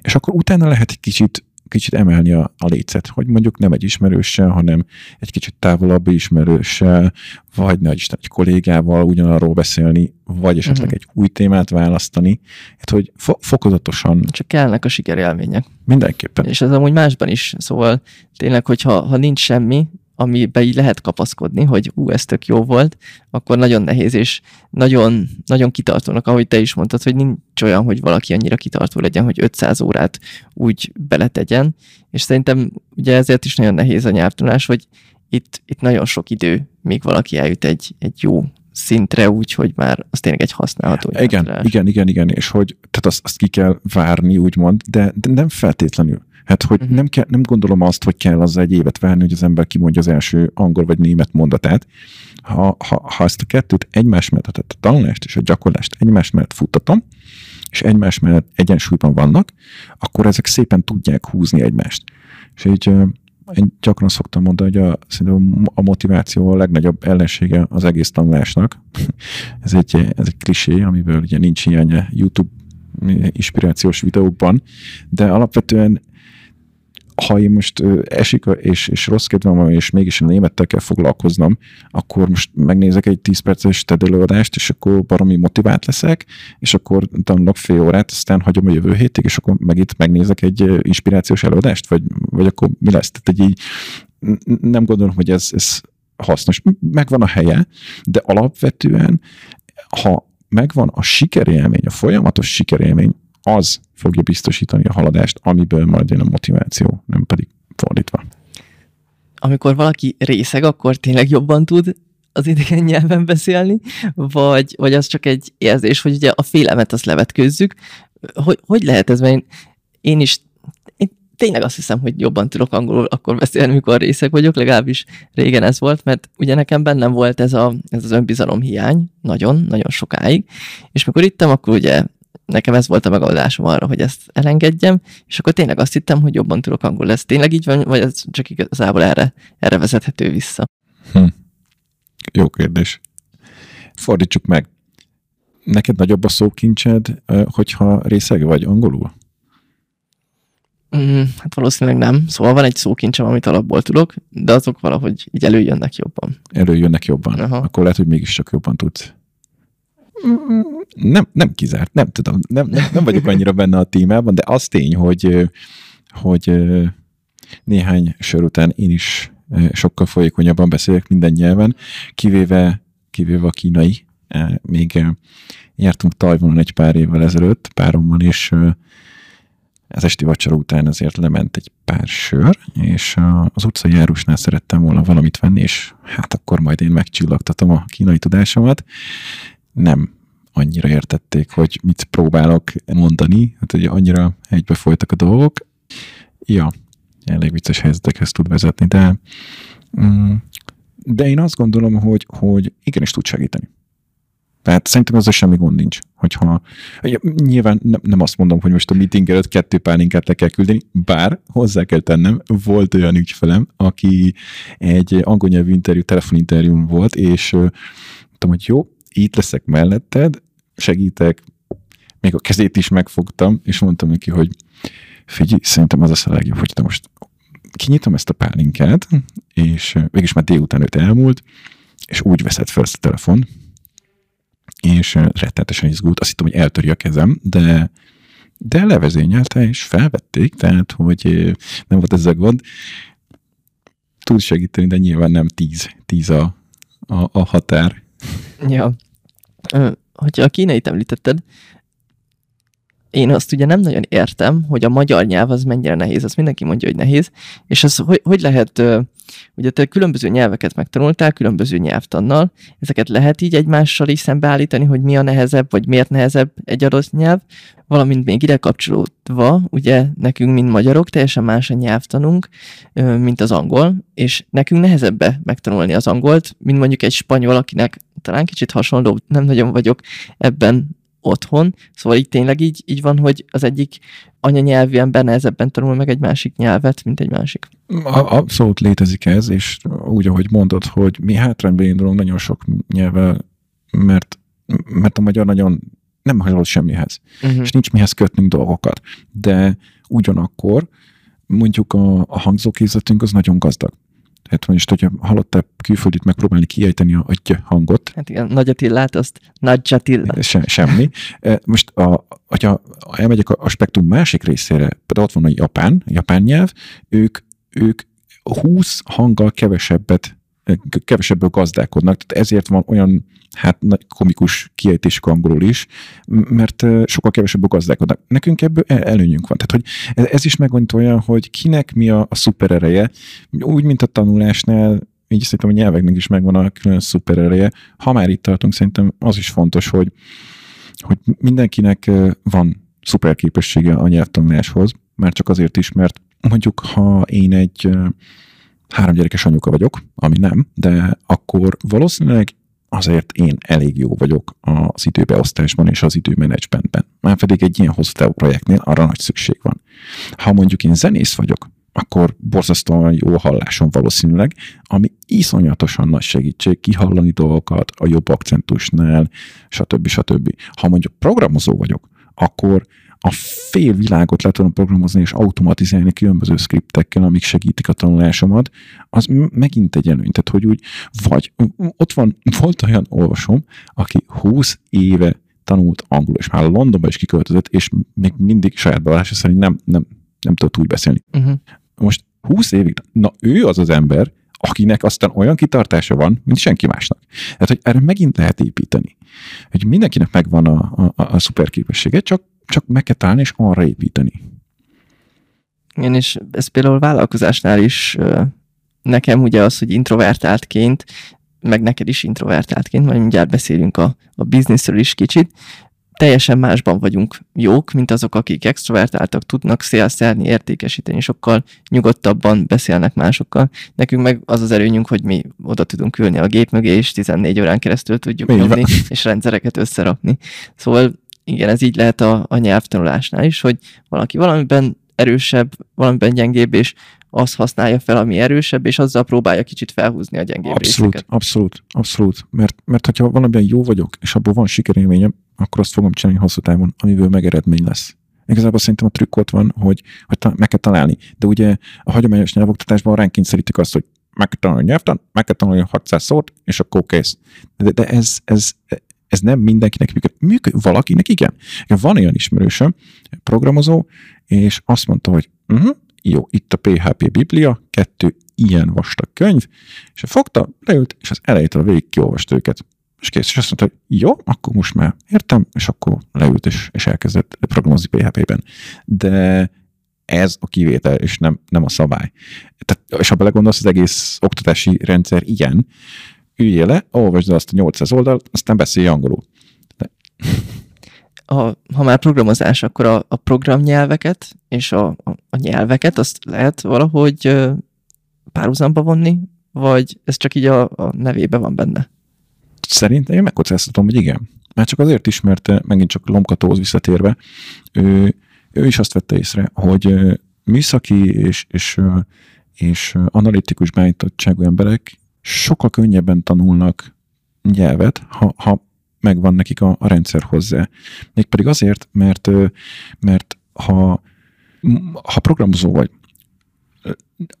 És akkor utána lehet egy kicsit kicsit emelni a, a lécet, hogy mondjuk nem egy ismerőssel, hanem egy kicsit távolabb ismerőssel, vagy ne Isten egy kollégával ugyanarról beszélni, vagy esetleg uh-huh. egy új témát választani, hát hogy fo- fokozatosan. Csak kellnek a sikerélmények. Mindenképpen. És ez amúgy másban is, szóval tényleg, hogyha ha nincs semmi, amiben így lehet kapaszkodni, hogy ú, ez tök jó volt, akkor nagyon nehéz, és nagyon, nagyon kitartónak, ahogy te is mondtad, hogy nincs olyan, hogy valaki annyira kitartó legyen, hogy 500 órát úgy beletegyen, és szerintem ugye ezért is nagyon nehéz a nyelvtanulás, hogy itt, itt nagyon sok idő, míg valaki eljut egy, egy jó szintre, úgyhogy már az tényleg egy használható Igen, nyelvtanulás. igen, igen, igen, és hogy tehát azt, azt ki kell várni, úgymond, de, de nem feltétlenül. Hát, hogy uh-huh. nem, kell, nem gondolom azt, hogy kell az egy évet várni, hogy az ember kimondja az első angol vagy német mondatát. Ha, ha, ha ezt a kettőt egymás mellett, tehát a tanulást és a gyakorlást egymás mellett futtatom, és egymás mellett egyensúlyban vannak, akkor ezek szépen tudják húzni egymást. És így én gyakran szoktam mondani, hogy a, szerintem a motiváció a legnagyobb ellensége az egész tanulásnak. ez, egy, ez egy klisé, amiből ugye nincs hiánya YouTube inspirációs videókban, de alapvetően ha én most esik és, és rossz kedvem van, és mégis a némettel kell foglalkoznom, akkor most megnézek egy 10 perces TED előadást, és akkor baromi motivált leszek, és akkor tanulok fél órát, aztán hagyom a jövő hétig, és akkor megint megnézek egy inspirációs előadást, vagy, vagy akkor mi lesz? Tehát egy így nem gondolom, hogy ez, ez hasznos. Megvan a helye, de alapvetően, ha megvan a sikerélmény, a folyamatos sikerélmény, az fogja biztosítani a haladást, amiből majd jön a motiváció, nem pedig fordítva. Amikor valaki részeg, akkor tényleg jobban tud az idegen nyelven beszélni, vagy, vagy az csak egy érzés, hogy ugye a félelmet azt levetkőzzük. Hogy, hogy lehet ez, mert én, én is én tényleg azt hiszem, hogy jobban tudok angolul akkor beszélni, mikor részeg vagyok, legalábbis régen ez volt, mert ugye nekem bennem volt ez, a, ez az önbizalom hiány, nagyon, nagyon sokáig, és mikor ittem, akkor ugye nekem ez volt a megoldásom arra, hogy ezt elengedjem, és akkor tényleg azt hittem, hogy jobban tudok angol lesz. Tényleg így van, vagy ez csak igazából erre, erre vezethető vissza? Hm. Jó kérdés. Fordítsuk meg. Neked nagyobb a szókincsed, hogyha részeg vagy angolul? Mm, hát valószínűleg nem. Szóval van egy szókincsem, amit alapból tudok, de azok valahogy így előjönnek jobban. Előjönnek jobban. Aha. Akkor lehet, hogy mégiscsak jobban tudsz. Nem, nem kizárt, nem tudom, nem, nem, nem vagyok annyira benne a témában, de az tény, hogy, hogy néhány sor után én is sokkal folyékonyabban beszélek minden nyelven, kivéve, kivéve a kínai. Még jártunk Tajvanon egy pár évvel ezelőtt párommal, és az esti vacsora után azért lement egy pár sör, és az utcai járusnál szerettem volna valamit venni, és hát akkor majd én megcsillagtatom a kínai tudásomat, nem annyira értették, hogy mit próbálok mondani, hát ugye annyira egybe folytak a dolgok. Ja, elég vicces helyzetekhez tud vezetni, de, mm, de én azt gondolom, hogy, hogy igenis tud segíteni. Tehát szerintem ezzel semmi gond nincs. Hogyha, nyilván nem, nem azt mondom, hogy most a meeting előtt kettő pálinkát le kell küldeni, bár hozzá kell tennem, volt olyan ügyfelem, aki egy angol nyelvű interjú, telefoninterjún volt, és mondtam, hogy jó, itt leszek melletted, segítek, még a kezét is megfogtam, és mondtam neki, hogy figyelj, szerintem az az a legjobb, hogy most kinyitom ezt a pálinkát, és végülis már délután öt elmúlt, és úgy veszed fel ezt a telefon, és rettenetesen izgult, azt hittem, hogy eltöri a kezem, de, de levezényelte, és felvették, tehát, hogy nem volt ez a gond. Tud segíteni, de nyilván nem tíz, tíz a, a, a határ. Ja. Hogyha a kínait említetted, én azt ugye nem nagyon értem, hogy a magyar nyelv az mennyire nehéz. Azt mindenki mondja, hogy nehéz. És az hogy, hogy lehet, ugye te különböző nyelveket megtanultál, különböző nyelvtannal, ezeket lehet így egymással is szembeállítani, hogy mi a nehezebb, vagy miért nehezebb egy adott nyelv, valamint még ide kapcsolódva, ugye nekünk, mint magyarok, teljesen más a nyelvtanunk, mint az angol, és nekünk nehezebbe megtanulni az angolt, mint mondjuk egy spanyol, akinek talán kicsit hasonló, nem nagyon vagyok ebben otthon, szóval így tényleg így, így van, hogy az egyik anyanyelvű ember nehezebben tanul meg egy másik nyelvet, mint egy másik. Abszolút létezik ez, és úgy, ahogy mondod, hogy mi hátrányba indulunk nagyon sok nyelvvel, mert, mert a magyar nagyon nem hasonlít semmihez, uh-huh. és nincs mihez kötnünk dolgokat. De ugyanakkor mondjuk a, a hangzókészletünk az nagyon gazdag. Tehát most, hogyha hallottál külföldit megpróbálni kiejteni a, a hangot. Hát igen, Nagy Attillát, azt Nagy Attila. Se, semmi. Most, a, hogyha elmegyek a, a spektrum másik részére, például ott van a japán, japán nyelv, ők, ők 20 hanggal kevesebbet kevesebből gazdálkodnak, tehát ezért van olyan hát nagy komikus kiejtésük angolul is, mert sokkal kevesebb gazdálkodnak. Nekünk ebből előnyünk van. Tehát, hogy ez is megmondja olyan, hogy kinek mi a, a szuperereje, úgy, mint a tanulásnál, így szerintem a nyelveknek is megvan a külön szuperereje. Ha már itt tartunk, szerintem az is fontos, hogy, hogy mindenkinek van szuper képessége a nyelvtanuláshoz, már csak azért is, mert mondjuk, ha én egy három gyerekes anyuka vagyok, ami nem, de akkor valószínűleg azért én elég jó vagyok az időbeosztásban és az időmenedzsmentben. Már pedig egy ilyen hosszú távú projektnél arra nagy szükség van. Ha mondjuk én zenész vagyok, akkor borzasztóan jó hallásom valószínűleg, ami iszonyatosan nagy segítség kihallani dolgokat a jobb akcentusnál, stb. stb. Ha mondjuk programozó vagyok, akkor a fél világot le tudom programozni és automatizálni különböző skriptekkel, amik segítik a tanulásomat, az megint egy előny. Tehát, hogy úgy, vagy ott van, volt olyan olvasom, aki 20 éve tanult angolul, és már Londonba is kiköltözött, és még mindig saját bevallása szerint nem, nem, nem tudott úgy beszélni. Uh-huh. Most 20 évig, na ő az az ember, akinek aztán olyan kitartása van, mint senki másnak. Tehát, hogy erre megint lehet építeni. Hogy mindenkinek megvan a, a, a szuper képessége, csak csak meg kell találni és arra építeni. Igen, és ez például vállalkozásnál is nekem ugye az, hogy introvertáltként, meg neked is introvertáltként, majd mindjárt beszélünk a, a bizniszről is kicsit, teljesen másban vagyunk jók, mint azok, akik extrovertáltak, tudnak szélszerni, értékesíteni, sokkal nyugodtabban beszélnek másokkal. Nekünk meg az az előnyünk, hogy mi oda tudunk ülni a gép mögé, és 14 órán keresztül tudjuk nyomni, és rendszereket összerakni. Szóval igen, ez így lehet a, a nyelvtanulásnál is, hogy valaki valamiben erősebb, valamiben gyengébb, és azt használja fel, ami erősebb, és azzal próbálja kicsit felhúzni a gyengébb abszolút, részeket. Abszolút, abszolút. Mert, mert ha valamiben jó vagyok, és abból van sikerélményem, akkor azt fogom csinálni hosszú távon, amiből megeredmény lesz. Igazából szerintem a trükk ott van, hogy, hogy ta, meg kell találni. De ugye a hagyományos nyelvoktatásban ránk kényszerítik azt, hogy meg kell tanulni nyelvtan, meg kell tanulni 600 szót, és akkor kész. De, de ez, ez, ez nem mindenkinek működik. Működ, valakinek igen. Van olyan ismerősöm, programozó, és azt mondta, hogy uh-huh, jó, itt a PHP Biblia, kettő ilyen vastag könyv, és fogta, leült, és az elejétől végig kiolvasta őket. És kész, és azt mondta, hogy jó, akkor most már értem, és akkor leült, és, és elkezdett programozni PHP-ben. De ez a kivétel, és nem, nem a szabály. Tehát, és ha belegondolsz, az egész oktatási rendszer ilyen, üljél le, olvasd azt a 800 oldalt, aztán beszélj angolul. De... A, ha már programozás, akkor a, a programnyelveket és a, a, a nyelveket azt lehet valahogy párhuzamba vonni, vagy ez csak így a, a nevébe van benne? Szerintem én megkockáztatom, hogy igen. Már csak azért is, mert megint csak Lomkatóhoz visszatérve, ő, ő is azt vette észre, hogy műszaki és, és, és analitikus beállítottságú emberek sokkal könnyebben tanulnak nyelvet, ha, ha megvan nekik a, a rendszer hozzá. Mégpedig azért, mert, mert ha, ha programozó vagy,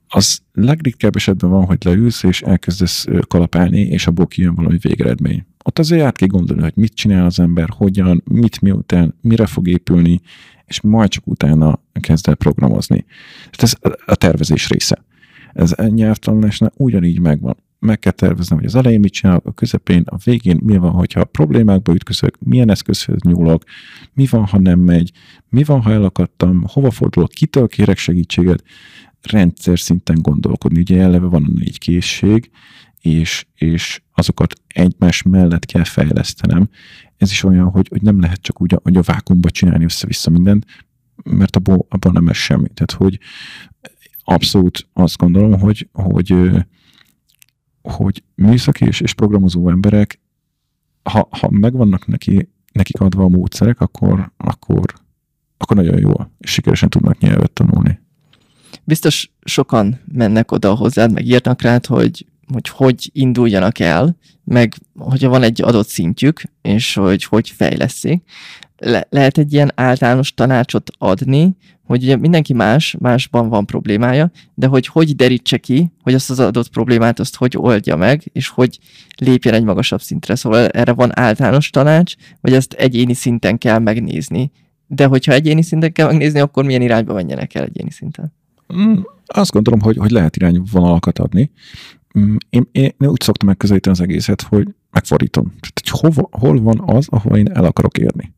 az legritkább esetben van, hogy leülsz, és elkezdesz kalapálni, és abból kijön valami végeredmény. Ott azért át kell gondolni, hogy mit csinál az ember, hogyan, mit miután, mire fog épülni, és majd csak utána kezd el programozni. Tehát ez a tervezés része. Ez nyelvtanulásnál ugyanígy megvan meg kell terveznem, hogy az elején mit csinálok, a közepén, a végén mi van, hogyha problémákba ütközök, milyen eszközhöz nyúlok, mi van, ha nem megy, mi van, ha elakadtam, hova fordulok, kitől kérek segítséget, rendszer szinten gondolkodni. Ugye eleve van a négy készség, és, és azokat egymás mellett kell fejlesztenem. Ez is olyan, hogy, hogy nem lehet csak úgy a, hogy a vákumba csinálni össze-vissza mindent, mert abból, abból nem lesz semmi. Tehát, hogy abszolút azt gondolom, hogy, hogy hogy műszaki és, és programozó emberek, ha, ha megvannak neki, nekik adva a módszerek, akkor, akkor, akkor nagyon jól és sikeresen tudnak nyelvet tanulni. Biztos sokan mennek oda hozzád, meg írnak rád, hogy hogy hogy induljanak el, meg hogyha van egy adott szintjük, és hogy hogy fejleszik. Le- lehet egy ilyen általános tanácsot adni, hogy ugye mindenki más, másban van problémája, de hogy hogy derítse ki, hogy azt az adott problémát azt hogy oldja meg, és hogy lépjen egy magasabb szintre. Szóval erre van általános tanács, vagy ezt egyéni szinten kell megnézni. De hogyha egyéni szinten kell megnézni, akkor milyen irányba menjenek el egyéni szinten? Mm, azt gondolom, hogy, hogy lehet irányvonalakat adni. Mm, én, én, úgy szoktam megközelíteni az egészet, hogy megfordítom. Tehát, hogy hova, hol van az, ahol én el akarok érni.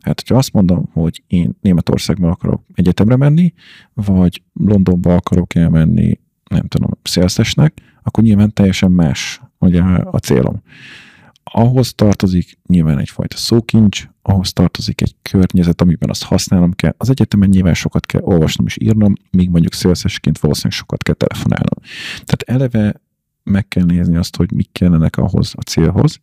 Hát, hogyha azt mondom, hogy én Németországban akarok egyetemre menni, vagy Londonba akarok elmenni, nem tudom, szélszesnek, akkor nyilván teljesen más ugye, a célom. Ahhoz tartozik nyilván egyfajta szókincs, ahhoz tartozik egy környezet, amiben azt használnom kell. Az egyetemen nyilván sokat kell olvasnom és írnom, míg mondjuk szélszesként valószínűleg sokat kell telefonálnom. Tehát eleve meg kell nézni azt, hogy mik kellenek ahhoz a célhoz,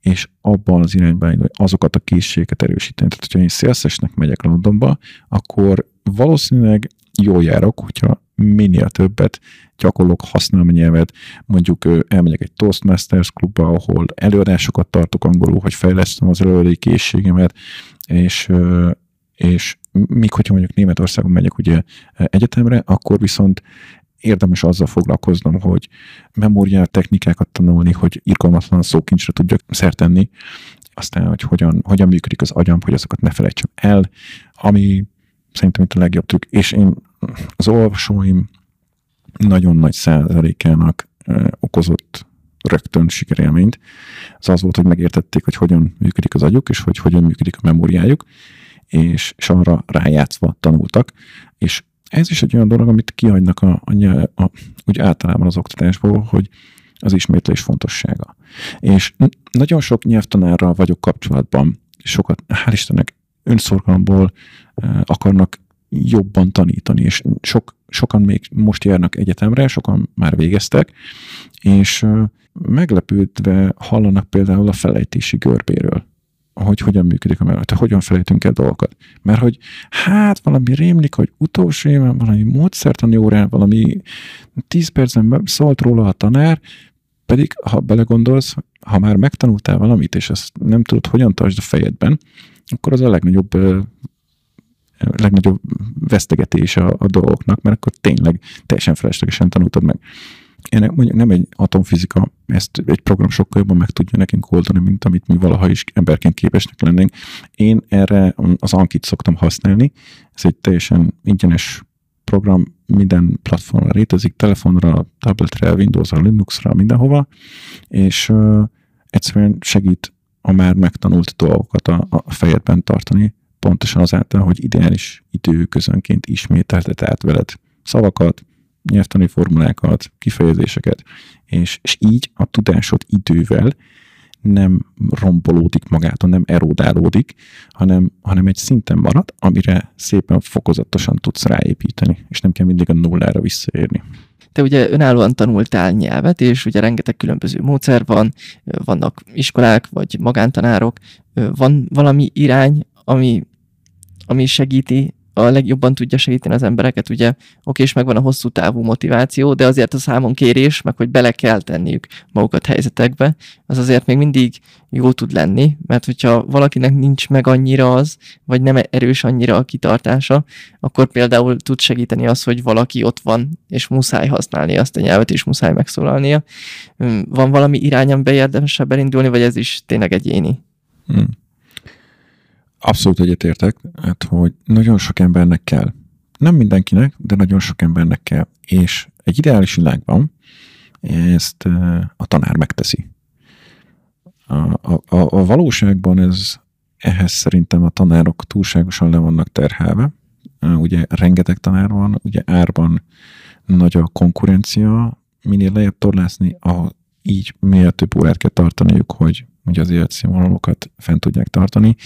és abban az irányban hogy azokat a készségeket erősíteni. Tehát, hogyha én szélszesnek megyek Londonba, akkor valószínűleg jól járok, hogyha minél többet gyakorlok, használom a nyelvet, mondjuk elmegyek egy Toastmasters klubba, ahol előadásokat tartok angolul, hogy fejlesztem az előadói készségemet, és, és míg hogyha mondjuk Németországon megyek ugye egyetemre, akkor viszont érdemes azzal foglalkoznom, hogy memóriát, technikákat tanulni, hogy irgalmatlan szókincsre tudjak szertenni, aztán, hogy hogyan, hogyan működik az agyam, hogy azokat ne felejtsem el, ami szerintem itt a legjobb trükk. És én az olvasóim nagyon nagy százalékának okozott rögtön sikerélményt. Az az volt, hogy megértették, hogy hogyan működik az agyuk, és hogy hogyan működik a memóriájuk, és, és arra rájátszva tanultak, és ez is egy olyan dolog, amit kihagynak a, a, a, úgy általában az oktatásból, hogy az ismétlés fontossága. És nagyon sok nyelvtanárral vagyok kapcsolatban, sokat, hál' Istennek, önszorgalomból akarnak jobban tanítani, és sok, sokan még most járnak egyetemre, sokan már végeztek, és meglepődve hallanak például a felejtési görbéről hogy hogyan működik a mellett, hogyan felejtünk el dolgokat. Mert hogy hát valami rémlik, hogy utolsó éven valami módszertani órán, valami tíz percen szólt róla a tanár, pedig ha belegondolsz, ha már megtanultál valamit, és ezt nem tudod, hogyan tartsd a fejedben, akkor az a legnagyobb legnagyobb vesztegetés a, a dolgoknak, mert akkor tényleg teljesen feleslegesen tanultad meg. Én mondjuk nem egy atomfizika, ezt egy program sokkal jobban meg tudja nekünk oldani, mint amit mi valaha is emberként képesnek lennénk. Én erre az Ankit szoktam használni, ez egy teljesen ingyenes program, minden platformra létezik, telefonra, tabletre, Windowsra, Linuxra, mindenhova, és egyszerűen segít a már megtanult dolgokat a, a fejedben tartani, pontosan azáltal, hogy ideális időközönként ismételtet át veled szavakat, nyelvtani formulákat, kifejezéseket, és, és így a tudásod idővel nem rombolódik magától, nem erodálódik, hanem, hanem egy szinten marad, amire szépen fokozatosan tudsz ráépíteni, és nem kell mindig a nullára visszaérni. Te ugye önállóan tanultál nyelvet, és ugye rengeteg különböző módszer van, vannak iskolák, vagy magántanárok, van valami irány, ami, ami segíti a legjobban tudja segíteni az embereket, ugye oké, és megvan a hosszú távú motiváció, de azért a számon kérés, meg hogy bele kell tenniük magukat helyzetekbe, az azért még mindig jó tud lenni, mert hogyha valakinek nincs meg annyira az, vagy nem erős annyira a kitartása, akkor például tud segíteni az, hogy valaki ott van, és muszáj használni azt a nyelvet, és muszáj megszólalnia. Van valami irány, amiben érdemesebb elindulni, vagy ez is tényleg egyéni? Hmm. Abszolút egyetértek, hát, hogy nagyon sok embernek kell. Nem mindenkinek, de nagyon sok embernek kell. És egy ideális világban ezt a tanár megteszi. A, a, a valóságban ez ehhez szerintem a tanárok túlságosan le vannak terhelve. Ugye rengeteg tanár van, ugye árban nagy a konkurencia, minél lejjebb torlászni, ahol így minél több órát kell tartaniuk, hogy hogy az életszínvonalokat fent tudják tartani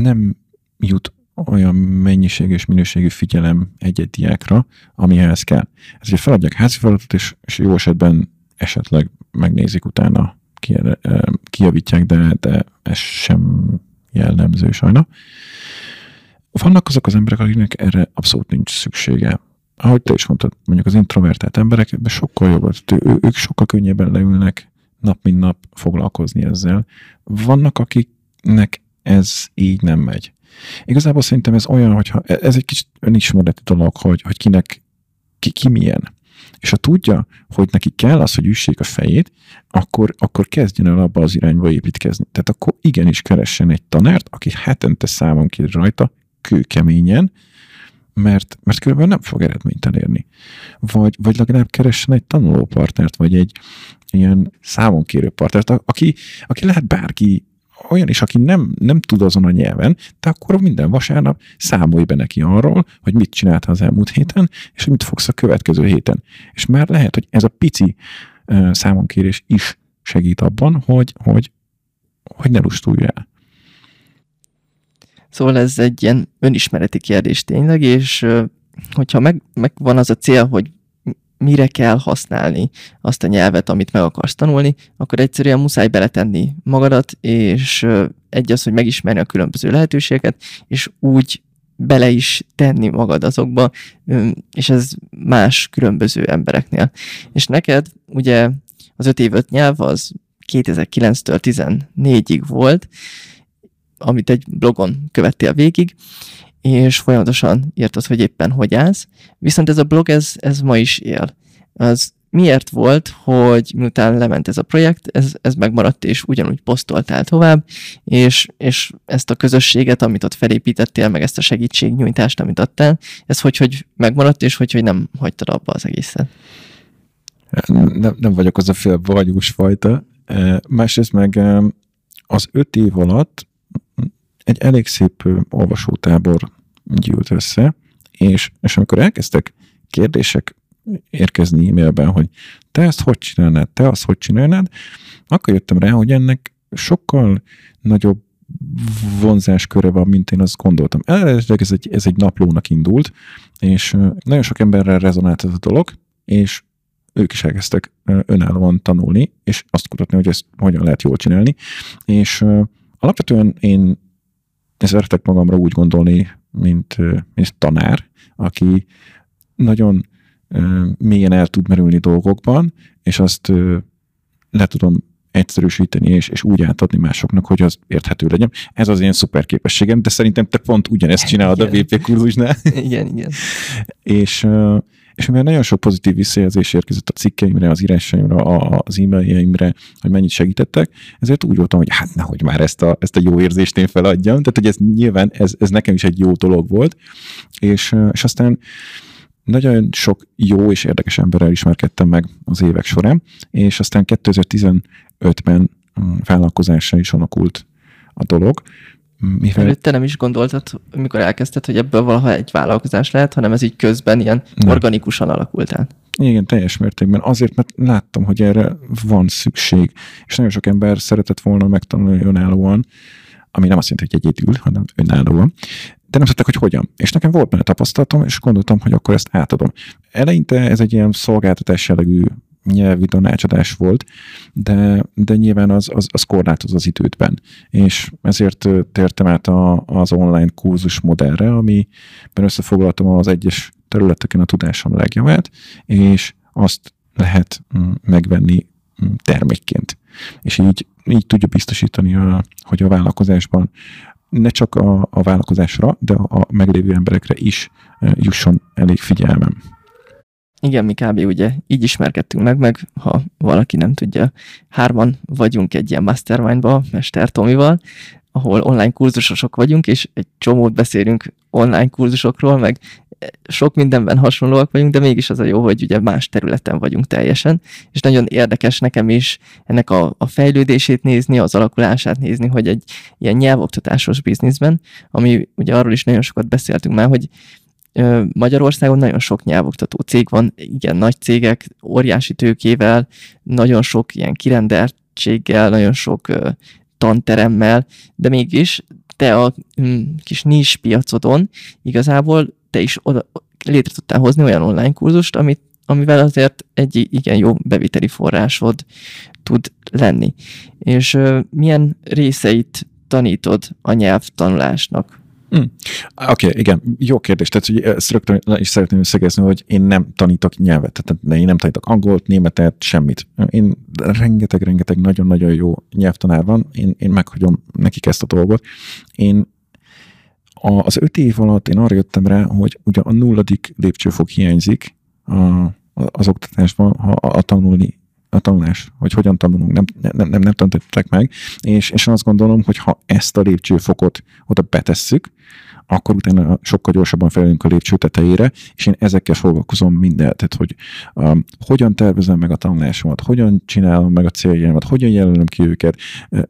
nem jut olyan mennyiség és minőségű figyelem egy-egy diákra, amihez kell. Ezért feladják házi feladatot, és, és jó esetben esetleg megnézik utána, kijavítják, de, de ez sem jellemző sajna. Vannak azok az emberek, akiknek erre abszolút nincs szüksége. Ahogy te is mondtad, mondjuk az introvertált emberek ebben sokkal jobb, ő, ők sokkal könnyebben leülnek nap mint nap foglalkozni ezzel. Vannak, akiknek ez így nem megy. Igazából szerintem ez olyan, hogyha e- ez egy kicsit önismereti dolog, hogy, hogy kinek, ki, ki milyen. És ha tudja, hogy neki kell az, hogy üssék a fejét, akkor, akkor kezdjen el abba az irányba építkezni. Tehát akkor igenis keressen egy tanárt, aki hetente számon kér rajta, kőkeményen, mert, mert különben nem fog eredményt elérni. Vagy, vagy legalább keressen egy tanulópartnert, vagy egy ilyen számonkérő partnert, aki, aki lehet bárki, olyan is, aki nem, nem tud azon a nyelven, de akkor minden vasárnap számolj be neki arról, hogy mit csinálta az elmúlt héten, és mit fogsz a következő héten. És már lehet, hogy ez a pici számonkérés is segít abban, hogy, hogy, hogy ne lustulj el. Szóval ez egy ilyen önismereti kérdés tényleg, és hogyha meg, meg van az a cél, hogy mire kell használni azt a nyelvet, amit meg akarsz tanulni, akkor egyszerűen muszáj beletenni magadat, és egy az, hogy megismerni a különböző lehetőségeket, és úgy bele is tenni magad azokba, és ez más különböző embereknél. És neked ugye az öt év öt nyelv az 2009-től 14-ig volt, amit egy blogon követtél végig, és folyamatosan írtad, hogy éppen hogy állsz. Viszont ez a blog, ez, ez ma is él. Az miért volt, hogy miután lement ez a projekt, ez, ez megmaradt, és ugyanúgy posztoltál tovább, és, és ezt a közösséget, amit ott felépítettél, meg ezt a segítségnyújtást, amit adtál, ez hogy, hogy megmaradt, és hogy, hogy nem hagytad abba az egészet? Nem, nem vagyok az a fél vagyús fajta. Másrészt meg az öt év alatt egy elég szép olvasótábor gyűlt össze, és, és amikor elkezdtek kérdések érkezni e-mailben, hogy te ezt hogy csinálnád, te azt hogy csinálnád, akkor jöttem rá, hogy ennek sokkal nagyobb vonzásköre van, mint én azt gondoltam. Eredetileg ez egy, ez egy naplónak indult, és nagyon sok emberrel rezonált ez a dolog, és ők is elkezdtek önállóan tanulni, és azt kutatni, hogy ezt hogyan lehet jól csinálni. És alapvetően én szeretek magamra úgy gondolni, mint, mint tanár, aki nagyon mélyen el tud merülni dolgokban, és azt le tudom egyszerűsíteni, és, és úgy átadni másoknak, hogy az érthető legyen. Ez az én szuper képességem, de szerintem te pont ugyanezt csinálod igen. a VP kurzusnál. Igen, igen. és, és mivel nagyon sok pozitív visszajelzés érkezett a cikkeimre, az írásaimra, az e-mailjeimre, hogy mennyit segítettek, ezért úgy voltam, hogy hát nehogy már ezt a, ezt a jó érzést én feladjam. Tehát, hogy ez nyilván ez, ez nekem is egy jó dolog volt. És, és aztán nagyon sok jó és érdekes emberrel ismerkedtem meg az évek során, és aztán 2015-ben mm, vállalkozásra is alakult a dolog. Mivel... Te nem is gondoltad, amikor elkezdted, hogy ebből valaha egy vállalkozás lehet, hanem ez így közben ilyen nem. organikusan alakult át. Igen, teljes mértékben. Azért, mert láttam, hogy erre van szükség, és nagyon sok ember szeretett volna megtanulni önállóan, ami nem azt jelenti, hogy egyedül, hanem önállóan de nem tudták, hogy hogyan. És nekem volt benne tapasztalatom, és gondoltam, hogy akkor ezt átadom. Eleinte ez egy ilyen szolgáltatás jellegű nyelvi tanácsadás volt, de, de nyilván az, az, az korlátoz az időtben. És ezért tértem át a, az online kurzus modellre, amiben összefoglaltam az egyes területeken a tudásom legjavát, és azt lehet mm, megvenni mm, termékként. És így, így tudja biztosítani, a, hogy a vállalkozásban ne csak a, a vállalkozásra, de a meglévő emberekre is jusson elég figyelmem. Igen, mi kb. ugye így ismerkedtünk meg, meg ha valaki nem tudja, hárman vagyunk egy ilyen mastermindba, Mester Tomival, ahol online kurzusosok vagyunk, és egy csomót beszélünk online kurzusokról, meg sok mindenben hasonlóak vagyunk, de mégis az a jó, hogy ugye más területen vagyunk teljesen, és nagyon érdekes nekem is ennek a, a fejlődését nézni, az alakulását nézni, hogy egy ilyen nyelvoktatásos bizniszben, ami ugye arról is nagyon sokat beszéltünk már, hogy Magyarországon nagyon sok nyelvoktató cég van, igen, nagy cégek, óriási tőkével, nagyon sok ilyen kirendeltséggel, nagyon sok tanteremmel, de mégis te a mm, kis nis piacodon igazából te is oda, létre tudtál hozni olyan online kurzust, amit, amivel azért egy igen jó beviteli forrásod tud lenni. És uh, milyen részeit tanítod a nyelvtanulásnak? Hmm. Oké, okay, igen, jó kérdés. Tehát, hogy ezt rögtön is szeretném összegezni, hogy én nem tanítok nyelvet, tehát én nem tanítok angolt, németet, semmit. Én rengeteg-rengeteg nagyon-nagyon jó nyelvtanár van, én, én meghagyom nekik ezt a dolgot. Én az öt év alatt én arra jöttem rá, hogy ugye a nulladik lépcsőfok hiányzik a, az oktatásban, ha a tanulni a tanulás, hogy hogyan tanulunk, nem, nem, nem, nem tanították meg, és, és azt gondolom, hogy ha ezt a lépcsőfokot oda betesszük, akkor utána sokkal gyorsabban felülünk a lépcső tetejére, és én ezekkel foglalkozom mindent, tehát hogy um, hogyan tervezem meg a tanulásomat, hogyan csinálom meg a céljaimat, hogyan jelölöm ki őket,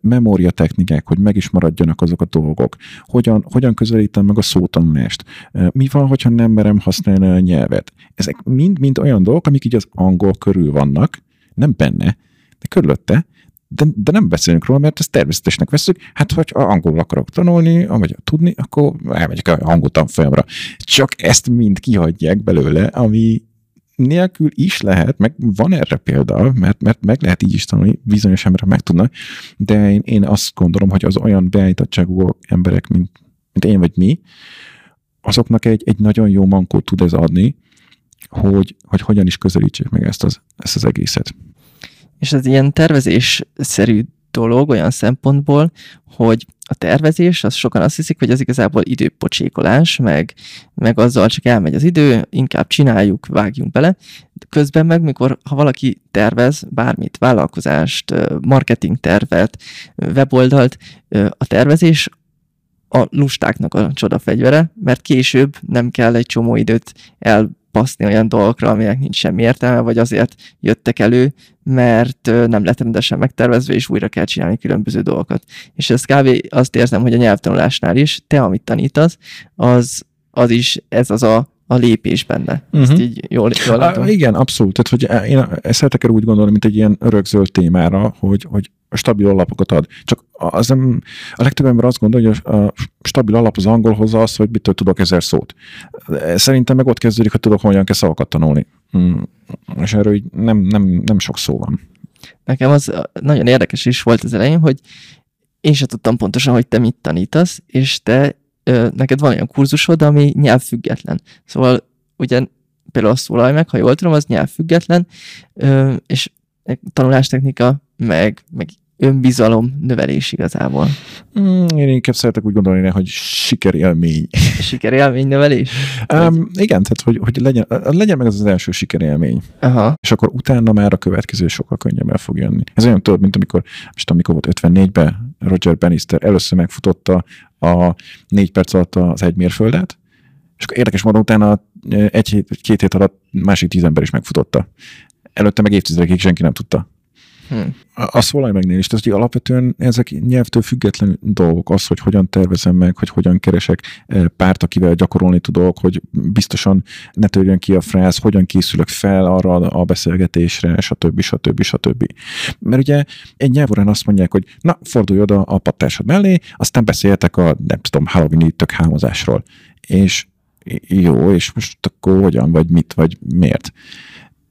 memória technikák, hogy meg is maradjanak azok a dolgok, hogyan, hogyan közelítem meg a szótanulást, mi van, hogyha nem merem használni a nyelvet. Ezek mind-mind olyan dolgok, amik így az angol körül vannak, nem benne, de körülötte, de, de nem beszélünk róla, mert ezt természetesnek veszük. Hát, hogy angolul akarok tanulni, vagy tudni, akkor elmegyek a angol tanfolyamra. Csak ezt mind kihagyják belőle, ami nélkül is lehet, meg van erre példa, mert, mert meg lehet így is tanulni, bizonyos emberek meg tudnak, de én, én azt gondolom, hogy az olyan beállítottságú emberek, mint, mint én vagy mi, azoknak egy, egy nagyon jó mankót tud ez adni, hogy, hogy hogyan is közelítsék meg ezt az, ezt az egészet. És ez ilyen tervezésszerű dolog olyan szempontból, hogy a tervezés, az sokan azt hiszik, hogy az igazából időpocsékolás, meg, meg azzal csak elmegy az idő, inkább csináljuk, vágjunk bele. Közben meg, mikor ha valaki tervez bármit, vállalkozást, marketing tervet, weboldalt, a tervezés a lustáknak a csodafegyvere, mert később nem kell egy csomó időt el baszni olyan dolgokra, aminek nincs semmi értelme, vagy azért jöttek elő, mert nem lett rendesen megtervezve, és újra kell csinálni különböző dolgokat. És ez kb. azt érzem, hogy a nyelvtanulásnál is, te, amit tanítasz, az, az is ez az a, a lépés benne. Uh-huh. Ezt mhm. így jól, jól látom. Igen, abszolút. Tehát, hogy én szeretek el úgy gondolni, mint egy ilyen örökzöld témára, hogy, hogy stabil alapokat ad. Csak az nem, a legtöbb ember azt gondolja, hogy a stabil alap az angolhoz az, hogy mitől tudok ezer szót. Szerintem meg ott kezdődik, hogy tudok hogyan kell szavakat tanulni. Hmm. És erről így nem, nem, nem sok szó van. Nekem az nagyon érdekes is volt az elején, hogy én sem tudtam pontosan, hogy te mit tanítasz, és te, neked van olyan kurzusod, ami nyelvfüggetlen. Szóval ugye például a szólalj meg, ha jól tudom, az nyelvfüggetlen, és tanulástechnika, meg, meg önbizalom növelés igazából. Mm, én inkább szeretek úgy gondolni, hogy sikerélmény. Sikerélmény növelés? Um, igen, tehát hogy, hogy legyen, legyen meg az az első sikerélmény. Aha. És akkor utána már a következő sokkal könnyebben fog jönni. Ez olyan tudod, mint amikor, most amikor volt 54-ben, Roger Bannister először megfutotta a négy perc alatt az egy mérföldet, és akkor érdekes módon utána egy hét, két hét alatt másik tíz ember is megfutotta. Előtte meg évtizedekig senki nem tudta. Hmm. A megnél is, tehát hogy alapvetően ezek nyelvtől független dolgok, az, hogy hogyan tervezem meg, hogy hogyan keresek e, párt, akivel gyakorolni tudok, hogy biztosan ne törjön ki a fráz, hogyan készülök fel arra a beszélgetésre, stb. stb. stb. Mert ugye egy nyelvorán azt mondják, hogy na, fordulj oda a pattársad mellé, aztán beszéltek a, nem tudom, halloween tök hámozásról. És jó, és most akkor hogyan, vagy mit, vagy miért?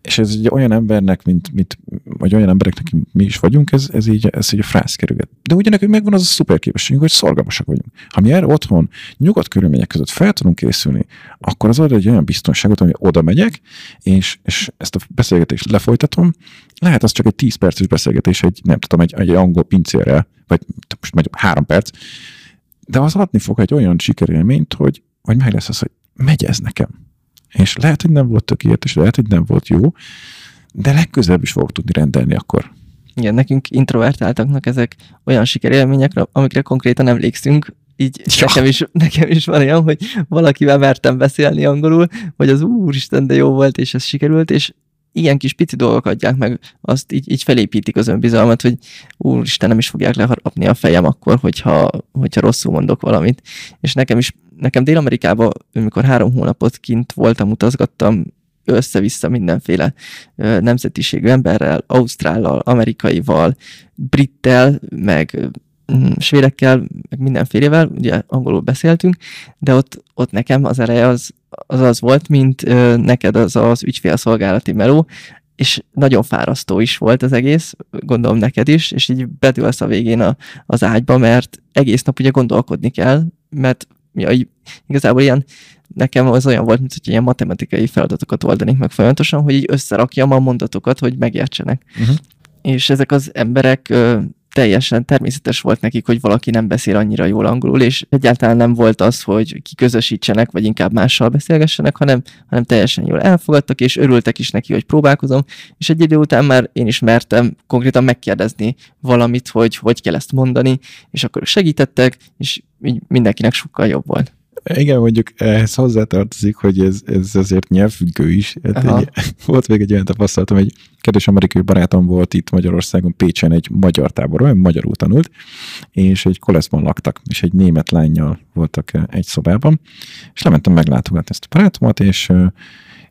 És ez egy olyan embernek, mint, mint vagy olyan embereknek, mint mi is vagyunk, ez, ez így, ez így a frász kerület. De ugye nekünk megvan az a szuper képességünk, hogy szorgalmasak vagyunk. Ha mi erre otthon nyugodt körülmények között fel tudunk készülni, akkor az ad egy olyan biztonságot, hogy oda megyek, és, és ezt a beszélgetést lefolytatom. Lehet az csak egy 10 perces beszélgetés, egy, nem tudom, egy, egy angol pincérrel, vagy most megy három perc, de az adni fog egy olyan sikerélményt, hogy, hogy meg lesz az, hogy megy ez nekem és lehet, hogy nem volt tökéletes, lehet, hogy nem volt jó, de legközelebb is fogok tudni rendelni akkor. Igen, nekünk introvertáltaknak ezek olyan sikerélmények, amikre konkrétan emlékszünk, így ja. nekem, is, nekem is van olyan, hogy valakivel mertem beszélni angolul, hogy az úristen, de jó volt, és ez sikerült, és ilyen kis pici dolgok adják meg, azt így, így felépítik az önbizalmat, hogy úristen, nem is fogják leharapni a fejem akkor, hogyha, hogyha rosszul mondok valamit. És nekem is, nekem Dél-Amerikában, amikor három hónapot kint voltam, utazgattam, össze-vissza mindenféle nemzetiségű emberrel, ausztrállal, amerikaival, brittel, meg mm, svédekkel, meg mindenfélevel, ugye angolul beszéltünk, de ott, ott nekem az ereje az az az volt, mint ö, neked az az ügyfélszolgálati meló, és nagyon fárasztó is volt az egész, gondolom neked is, és így bedülsz a végén a, az ágyba, mert egész nap ugye gondolkodni kell, mert ja, igazából ilyen, nekem az olyan volt, mint hogy ilyen matematikai feladatokat oldanék meg folyamatosan, hogy így összerakjam a mondatokat, hogy megértsenek. Uh-huh. És ezek az emberek teljesen természetes volt nekik, hogy valaki nem beszél annyira jól angolul, és egyáltalán nem volt az, hogy kiközösítsenek, vagy inkább mással beszélgessenek, hanem, hanem teljesen jól elfogadtak, és örültek is neki, hogy próbálkozom, és egy idő után már én is mertem konkrétan megkérdezni valamit, hogy hogy kell ezt mondani, és akkor segítettek, és így mindenkinek sokkal jobb volt. Igen, mondjuk ehhez hozzátartozik, hogy ez, ez azért nyelvfüggő is. Hát egy, volt még egy olyan tapasztalatom, egy kedves amerikai barátom volt itt Magyarországon, Pécsen egy magyar táborban, magyarul tanult, és egy koleszban laktak, és egy német lányjal voltak egy szobában, és lementem meglátogatni ezt a barátomat, és,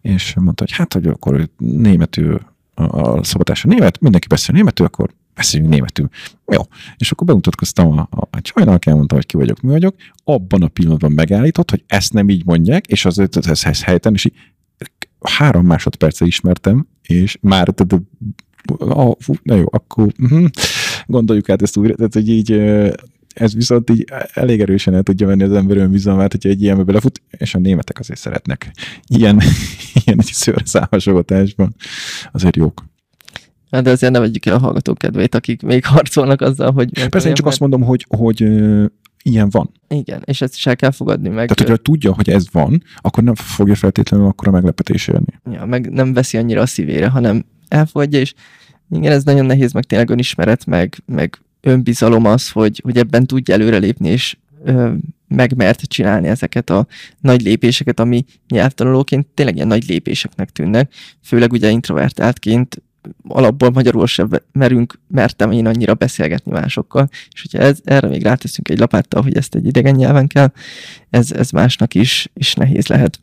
és mondta, hogy hát, hogy akkor németül a szabatása német, mindenki beszél németül, akkor beszéljünk németül. Jó. És akkor bemutatkoztam a, a, a csajnak, elmondtam, hogy ki vagyok, mi vagyok. Abban a pillanatban megállított, hogy ezt nem így mondják, és az ez, ez, ez helyten, és három másodperce ismertem, és már tehát, oh, fú, na jó, akkor uh-huh, gondoljuk át ezt újra, tehát hogy így ez viszont így elég erősen el tudja venni az ember önbizalmát, hogyha egy ilyenbe belefut, és a németek azért szeretnek ilyen, ilyen egy szőrszámosogatásban, azért jók. Hát de azért ne vegyük el a hallgatók kedvét, akik még harcolnak azzal, hogy... Persze én csak azt mondom, hogy, hogy ilyen van. Igen, és ezt is el kell fogadni meg. Tehát, hogyha tudja, hogy ez van, akkor nem fogja feltétlenül akkor a meglepetés érni. Ja, meg nem veszi annyira a szívére, hanem elfogadja, és igen, ez nagyon nehéz, meg tényleg önismeret, meg, meg önbizalom az, hogy, hogy ebben tudja előrelépni, és ö, megmert csinálni ezeket a nagy lépéseket, ami nyelvtanulóként tényleg ilyen nagy lépéseknek tűnnek, főleg ugye introvertáltként alapból magyarul sem merünk, mertem én annyira beszélgetni másokkal, és hogyha ez, erre még ráteszünk egy lapáttal, hogy ezt egy idegen nyelven kell, ez, ez másnak is, is nehéz lehet.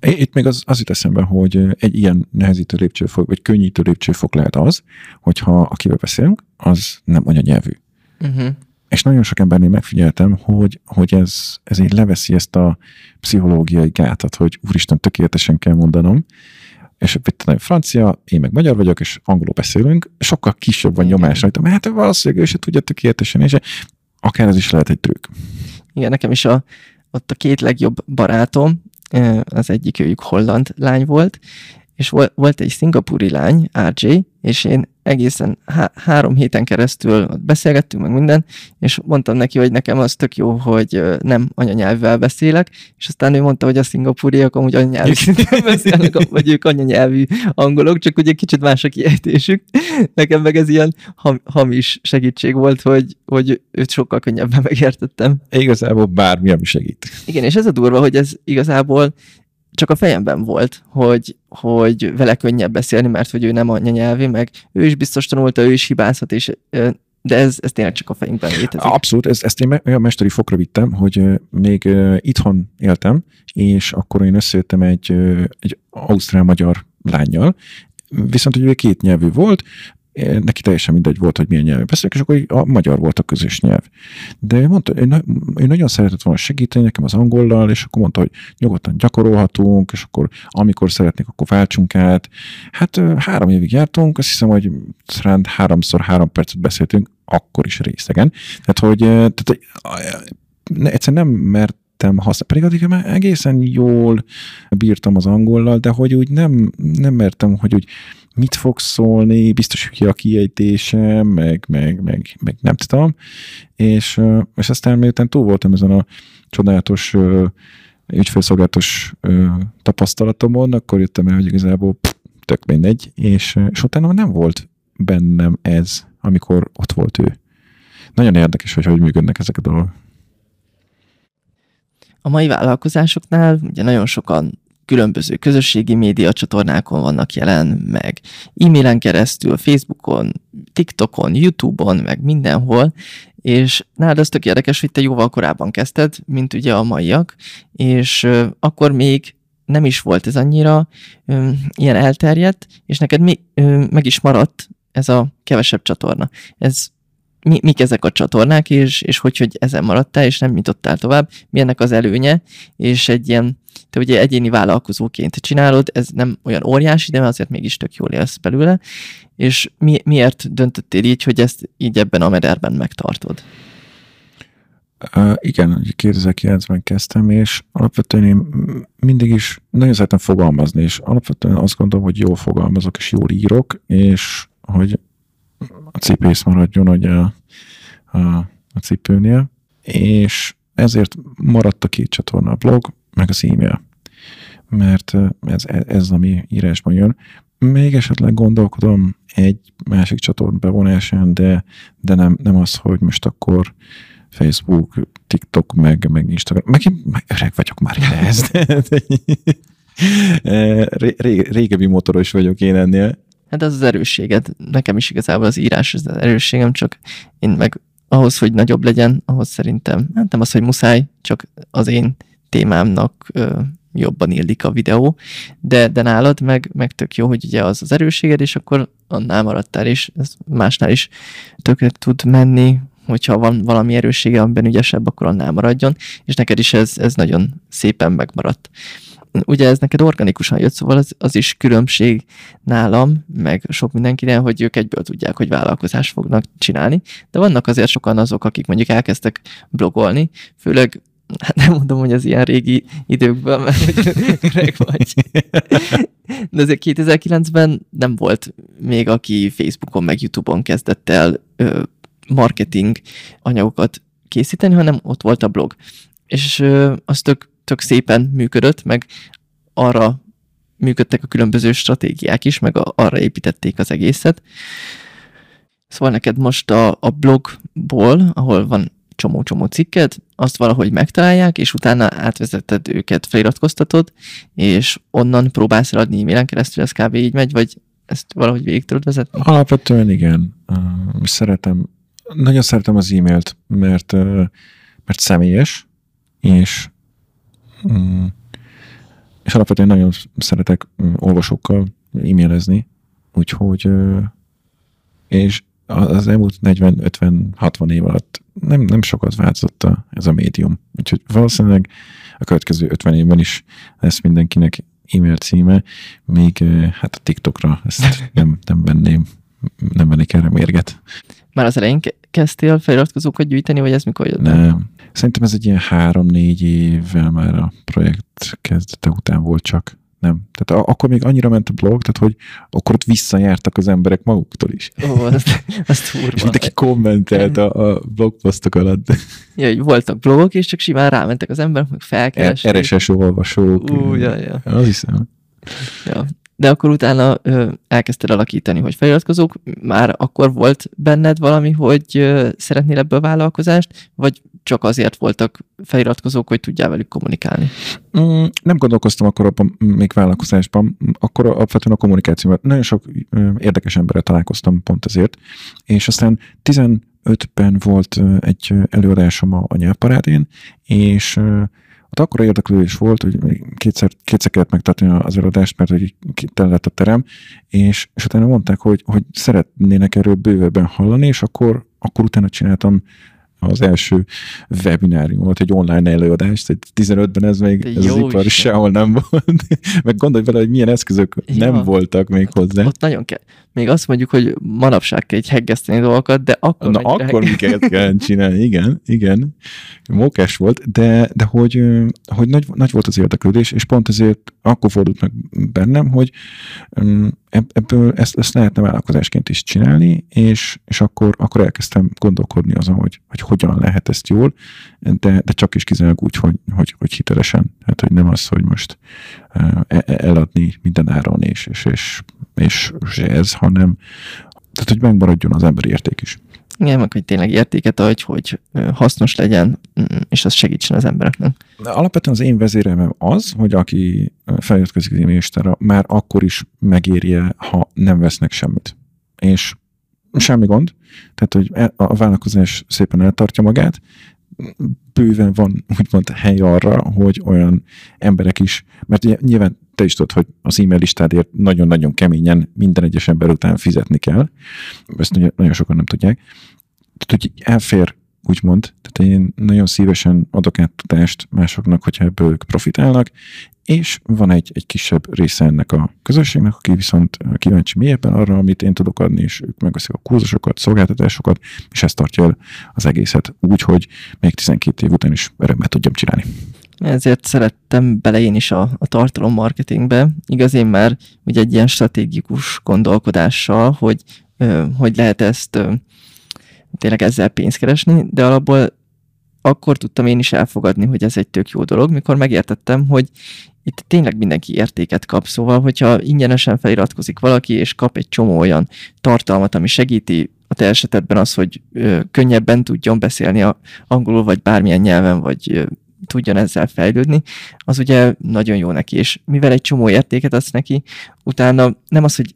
Itt még az, az jut eszembe, hogy egy ilyen nehezítő lépcsőfok, vagy könnyítő lépcsőfok lehet az, hogyha akivel beszélünk, az nem anyanyelvű. Uh-huh. És nagyon sok embernél megfigyeltem, hogy, hogy ez, ez így leveszi ezt a pszichológiai gátat, hogy úristen, tökéletesen kell mondanom, és itt francia, én meg magyar vagyok, és angolul beszélünk, sokkal kisebb van nyomás rajta, mert hát valószínűleg ő se tudja tökéletesen, és akár ez is lehet egy trükk. Igen, nekem is a, ott a két legjobb barátom, az egyik őjük holland lány volt, és volt egy szingapúri lány, RJ, és én egészen há- három héten keresztül beszélgettünk meg minden, és mondtam neki, hogy nekem az tök jó, hogy nem anyanyelvvel beszélek, és aztán ő mondta, hogy a szingapúriak amúgy anyanyelvű beszélnek, vagy ők anyanyelvű angolok, csak ugye kicsit más a kiejtésük. Nekem meg ez ilyen ham- hamis segítség volt, hogy, hogy őt sokkal könnyebben megértettem. Igazából bármi, ami segít. Igen, és ez a durva, hogy ez igazából csak a fejemben volt, hogy, hogy vele könnyebb beszélni, mert hogy ő nem anyanyelvi, meg ő is biztos tanulta, ő is hibázhat, és de ez, ez tényleg csak a fejünkben létezik. Abszolút, ezt, ezt én olyan mesteri fokra vittem, hogy még itthon éltem, és akkor én összejöttem egy, egy ausztrál-magyar lányjal, viszont ugye két nyelvű volt, neki teljesen mindegy volt, hogy milyen nyelven beszélek, és akkor a magyar volt a közös nyelv. De ő mondta, ő nagyon szeretett volna segíteni nekem az angollal, és akkor mondta, hogy nyugodtan gyakorolhatunk, és akkor amikor szeretnék, akkor váltsunk át. Hát három évig jártunk, azt hiszem, hogy rend háromszor három percet beszéltünk, akkor is részegen. Tehát, hogy tehát, egyszerűen nem mert használni. Pedig addig már egészen jól bírtam az angollal, de hogy úgy nem, nem mertem, hogy úgy mit fog szólni, biztos hogy a kiejtésem, meg, meg, meg, meg nem tudom. És, és aztán miután túl voltam ezen a csodálatos ügyfélszolgálatos tapasztalatomon, akkor jöttem el, hogy igazából pff, tök mindegy, és, és utána nem volt bennem ez, amikor ott volt ő. Nagyon érdekes, hogy hogy működnek ezek a dolgok. A mai vállalkozásoknál ugye nagyon sokan különböző közösségi média csatornákon vannak jelen, meg e-mailen keresztül, Facebookon, TikTokon, YouTube-on, meg mindenhol, és nálad az tök érdekes, hogy te jóval korábban kezdted, mint ugye a maiak, és akkor még nem is volt ez annyira um, ilyen elterjedt, és neked mi, um, meg is maradt ez a kevesebb csatorna. Ez mi, mik ezek a csatornák, és, és hogy, hogy ezen maradtál, és nem nyitottál tovább, mi ennek az előnye, és egy ilyen, te ugye egyéni vállalkozóként csinálod, ez nem olyan óriási, de azért mégis tök jól élsz belőle, és mi, miért döntöttél így, hogy ezt így ebben a mederben megtartod? Uh, igen, 2009-ben kezdtem, és alapvetően én mindig is nagyon szeretem fogalmazni, és alapvetően azt gondolom, hogy jól fogalmazok, és jól írok, és hogy a cipész maradjon ugye a, a, a cipőnél, és ezért maradt a két csatorna, a blog, meg az e-mail. Mert ez, ez ami írásban jön. Még esetleg gondolkodom egy másik csatorna bevonásán, de, de nem, nem az, hogy most akkor Facebook, TikTok, meg, meg Instagram. Meg én meg öreg vagyok már ehhez. Ré, régebbi motoros vagyok én ennél. Hát az az erősséged. Nekem is igazából az írás az erősségem, csak én meg ahhoz, hogy nagyobb legyen, ahhoz szerintem, hát nem az, hogy muszáj, csak az én témámnak jobban illik a videó, de, de nálad meg, meg tök jó, hogy ugye az az erősséged, és akkor annál maradtál, és ez másnál is tökre tud menni, hogyha van valami erőssége, amiben ügyesebb, akkor annál maradjon, és neked is ez, ez nagyon szépen megmaradt. Ugye ez neked organikusan jött, szóval az, az is különbség nálam, meg sok mindenkinél, hogy ők egyből tudják, hogy vállalkozást fognak csinálni, de vannak azért sokan azok, akik mondjuk elkezdtek blogolni, főleg hát nem mondom, hogy az ilyen régi időkben, mert hogy öreg vagy. De azért 2009-ben nem volt még, aki Facebookon meg YouTube-on kezdett el ö, marketing anyagokat készíteni, hanem ott volt a blog. És ö, az tök, tök szépen működött, meg arra működtek a különböző stratégiák is, meg a, arra építették az egészet. Szóval neked most a, a blogból, ahol van csomó-csomó cikket, azt valahogy megtalálják, és utána átvezeted őket, feliratkoztatod, és onnan próbálsz eladni e-mailen keresztül, ez kb. így megy, vagy ezt valahogy végig tudod vezetni? Alapvetően igen. Szeretem, nagyon szeretem az e-mailt, mert, mert személyes, és um, és alapvetően nagyon szeretek olvasókkal e-mailezni, úgyhogy és az elmúlt 40-50-60 év alatt nem, nem sokat változott a, ez a médium. Úgyhogy valószínűleg a következő 50 évben is lesz mindenkinek e-mail címe, még hát a TikTokra ezt nem, nem venném, nem vennék erre mérget. Már az elején kezdtél feliratkozókat gyűjteni, vagy ez mikor jött? Nem. Szerintem ez egy ilyen három-négy évvel már a projekt kezdete után volt csak nem. Tehát akkor még annyira ment a blog, tehát hogy akkor ott visszajártak az emberek maguktól is. Ó, azt, azt furva. És mindenki kommentelt a, a blogposztok alatt. Ja, hogy voltak blogok, és csak simán rámentek az emberek, meg felkeresték. RSS olvasók. Ú, ja, ja. Az hiszem. Ja. De akkor utána ö, elkezdted alakítani, hogy feliratkozók, már akkor volt benned valami, hogy ö, szeretnél ebből vállalkozást, vagy csak azért voltak feliratkozók, hogy tudjál velük kommunikálni? Mm, nem gondolkoztam akkor abban még vállalkozásban, akkor alapvetően a kommunikációban. Nagyon sok érdekes emberrel találkoztam pont ezért, és aztán 15-ben volt egy előadásom a, a nyelvparádén, és ott akkora érdeklődés volt, hogy kétszer, kétszer kellett megtartani az előadást, mert hogy tele lett a terem, és, és utána mondták, hogy, hogy szeretnének erről bővebben hallani, és akkor, akkor utána csináltam az első webináriumot, egy online előadást, egy 15-ben ez még ez az ipar sehol nem volt. Meg gondolj vele, hogy milyen eszközök ja. nem voltak még hozzá. Ott nagyon kell. Még azt mondjuk, hogy manapság kell egy heggeszteni dolgokat, de akkor Na akkor miket kell csinálni, igen, igen. Mókás volt, de, de hogy, hogy nagy, nagy volt az érdeklődés, és pont ezért akkor fordult meg bennem, hogy ebből ezt, ezt lehetne vállalkozásként is csinálni, és, és akkor, akkor elkezdtem gondolkodni azon, hogy, hogy hogyan lehet ezt jól, de, de csak is kizárólag úgy, hogy, hogy, hogy hitelesen. Tehát, hogy nem az, hogy most eladni minden áron és, és, és, és, és ez, hanem tehát, hogy megmaradjon az emberi érték is. Igen, meg hogy tényleg értéket adj, hogy hasznos legyen, mm, és az segítsen az embereknek. Alapvetően az én vezéremem az, hogy aki az e már akkor is megérje, ha nem vesznek semmit. És semmi gond, tehát hogy e, a vállalkozás szépen eltartja magát, bőven van úgymond hely arra, hogy olyan emberek is, mert ugye, nyilván te is tudod, hogy az e-mail listádért nagyon-nagyon keményen minden egyes ember után fizetni kell. Ezt ugye nagyon sokan nem tudják. Tehát, hogy elfér úgymond, tehát én nagyon szívesen adok át tudást másoknak, hogyha ebből ők profitálnak, és van egy, egy kisebb része ennek a közösségnek, aki viszont kíváncsi mélyebben arra, amit én tudok adni, és ők megveszik a kurzusokat, szolgáltatásokat, és ezt tartja el az egészet úgy, hogy még 12 év után is örömmel tudjam csinálni. Ezért szerettem bele én is a, a tartalom marketingbe. Igaz, én már ugye egy ilyen stratégikus gondolkodással, hogy hogy lehet ezt tényleg ezzel pénzt keresni, de alapból akkor tudtam én is elfogadni, hogy ez egy tök jó dolog, mikor megértettem, hogy itt tényleg mindenki értéket kap, szóval, hogyha ingyenesen feliratkozik valaki, és kap egy csomó olyan tartalmat, ami segíti a te esetedben az, hogy ö, könnyebben tudjon beszélni a angolul, vagy bármilyen nyelven, vagy ö, tudjon ezzel fejlődni, az ugye nagyon jó neki, és mivel egy csomó értéket adsz neki, utána nem az, hogy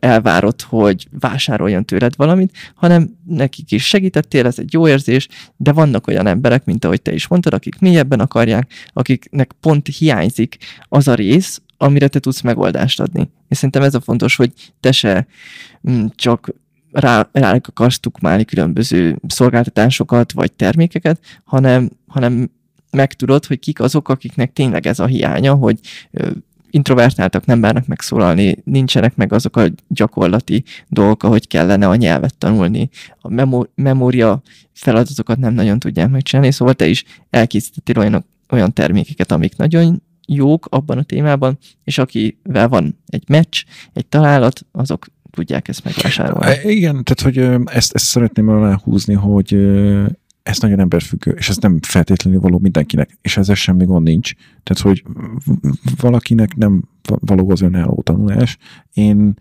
elvárod, hogy vásároljon tőled valamit, hanem nekik is segítettél, ez egy jó érzés, de vannak olyan emberek, mint ahogy te is mondtad, akik mélyebben akarják, akiknek pont hiányzik az a rész, amire te tudsz megoldást adni. És szerintem ez a fontos, hogy te se mm, csak rá, rá akarsz tukmálni különböző szolgáltatásokat vagy termékeket, hanem, hanem megtudod, hogy kik azok, akiknek tényleg ez a hiánya, hogy introvertáltak, nem bárnak megszólalni, nincsenek meg azok a gyakorlati dolgok, ahogy kellene a nyelvet tanulni, a memó- memória feladatokat nem nagyon tudják megcsinálni, szóval te is elkészítettél olyan, olyan termékeket, amik nagyon jók abban a témában, és akivel van egy meccs, egy találat, azok tudják ezt megvásárolni. Igen, tehát hogy ezt, ezt szeretném aláhúzni, hogy ez nagyon emberfüggő, és ez nem feltétlenül való mindenkinek, és ezzel semmi gond nincs. Tehát, hogy valakinek nem való az önálló tanulás. Én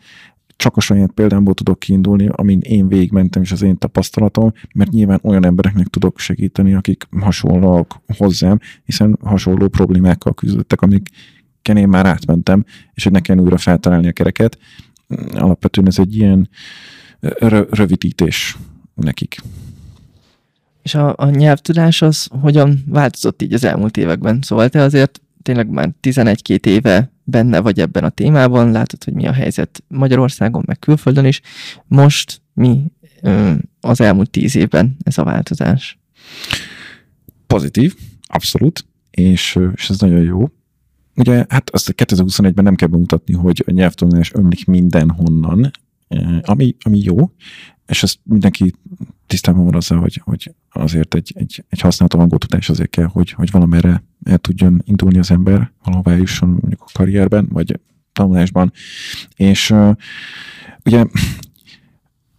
csak a saját példámból tudok kiindulni, amin én végigmentem, és az én tapasztalatom, mert nyilván olyan embereknek tudok segíteni, akik hasonlóak hozzám, hiszen hasonló problémákkal küzdöttek, amik én már átmentem, és hogy nekem újra feltalálni a kereket. Alapvetően ez egy ilyen rövidítés nekik. És a, a nyelvtudás az hogyan változott így az elmúlt években? Szóval te azért tényleg már 11-2 éve benne vagy ebben a témában, látod, hogy mi a helyzet Magyarországon, meg külföldön is. Most mi az elmúlt 10 évben ez a változás? Pozitív, abszolút, és, és ez nagyon jó. Ugye, hát azt 2021-ben nem kell bemutatni, hogy a nyelvtanulás ömlik mindenhonnan, ami, ami jó, és ezt mindenki tisztában van azzal, hogy, hogy azért egy, egy, egy használható angol azért kell, hogy, hogy valamerre el tudjon indulni az ember, valahová jusson mondjuk a karrierben, vagy tanulásban. És uh, ugye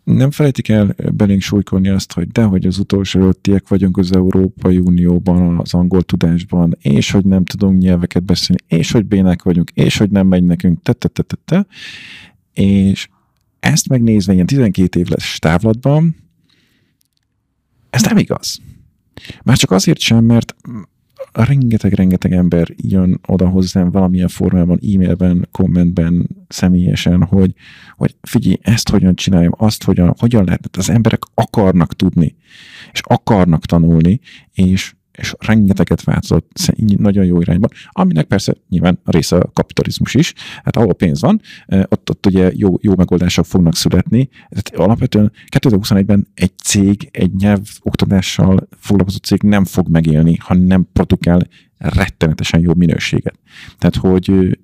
nem felejtik el belénk súlykolni azt, hogy dehogy az utolsó előttiek vagyunk az Európai Unióban, az angol tudásban, és hogy nem tudunk nyelveket beszélni, és hogy bénák vagyunk, és hogy nem megy nekünk, te, te, te, te, te. És ezt megnézve ilyen 12 éves távlatban, ez nem igaz. Már csak azért sem, mert rengeteg-rengeteg ember jön oda hozzám valamilyen formában, e-mailben, kommentben, személyesen, hogy, hogy figyelj, ezt hogyan csináljam, azt hogyan, hogyan lehet. Az emberek akarnak tudni, és akarnak tanulni, és és rengeteget változott nagyon jó irányban, aminek persze nyilván a része a kapitalizmus is, hát ahol pénz van, eh, ott, ott ugye jó, jó megoldások fognak születni. Tehát alapvetően 2021-ben egy cég, egy nyelvoktatással foglalkozó cég nem fog megélni, ha nem produkál rettenetesen jó minőséget. Tehát, hogy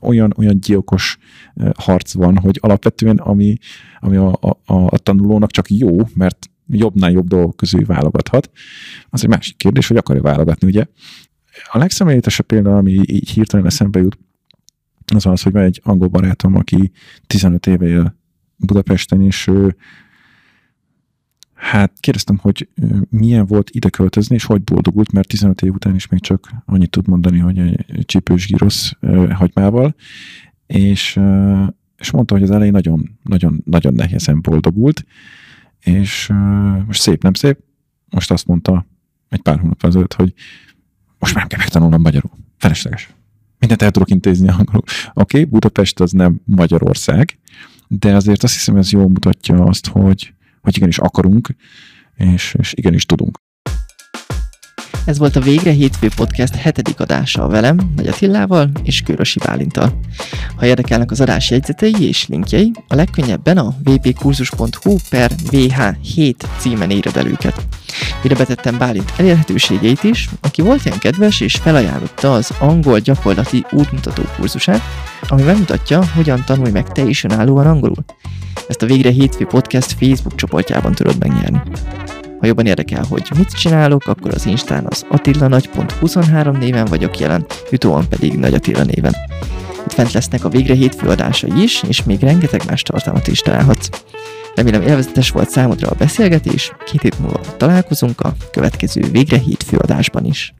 olyan, olyan gyilkos eh, harc van, hogy alapvetően ami, ami a, a, a tanulónak csak jó, mert jobbnál jobb dolgok közül válogathat. Az egy másik kérdés, hogy akarja válogatni, ugye? A legszemélyesebb példa, ami így hirtelen eszembe jut, az az, hogy van egy angol barátom, aki 15 éve él Budapesten, és ő, hát kérdeztem, hogy milyen volt ide költözni, és hogy boldogult, mert 15 év után is még csak annyit tud mondani, hogy egy csípős gyrosz hagymával, és, és mondta, hogy az elején nagyon, nagyon, nagyon nehezen boldogult, és most szép, nem szép, most azt mondta egy pár hónap ezelőtt, hogy most már nem kell megtanulnom magyarul. Felesleges. Mindent el tudok intézni angolul. Oké, okay, Budapest az nem Magyarország, de azért azt hiszem, ez jól mutatja azt, hogy, hogy igenis akarunk, és, és igenis tudunk. Ez volt a Végre Hétfő Podcast hetedik adása velem, Nagy Attillával és Körösi Bálintal. Ha érdekelnek az adás jegyzetei és linkjei, a legkönnyebben a vpkurzus.hu per vh7 címen éred el őket. Ide betettem Bálint elérhetőségeit is, aki volt ilyen kedves és felajánlotta az angol gyakorlati útmutató kurzusát, ami megmutatja, hogyan tanulj meg te is önállóan angolul. Ezt a Végre Hétfő Podcast Facebook csoportjában tudod megnyerni. Ha jobban érdekel, hogy mit csinálok, akkor az Instán az attillanagy.23 néven vagyok jelen, Jutóan pedig Nagy Attila néven. Itt fent lesznek a végre hétfő adásai is, és még rengeteg más tartalmat is találhatsz. Remélem élvezetes volt számodra a beszélgetés, két hét múlva találkozunk a következő Végre Hét főadásban is.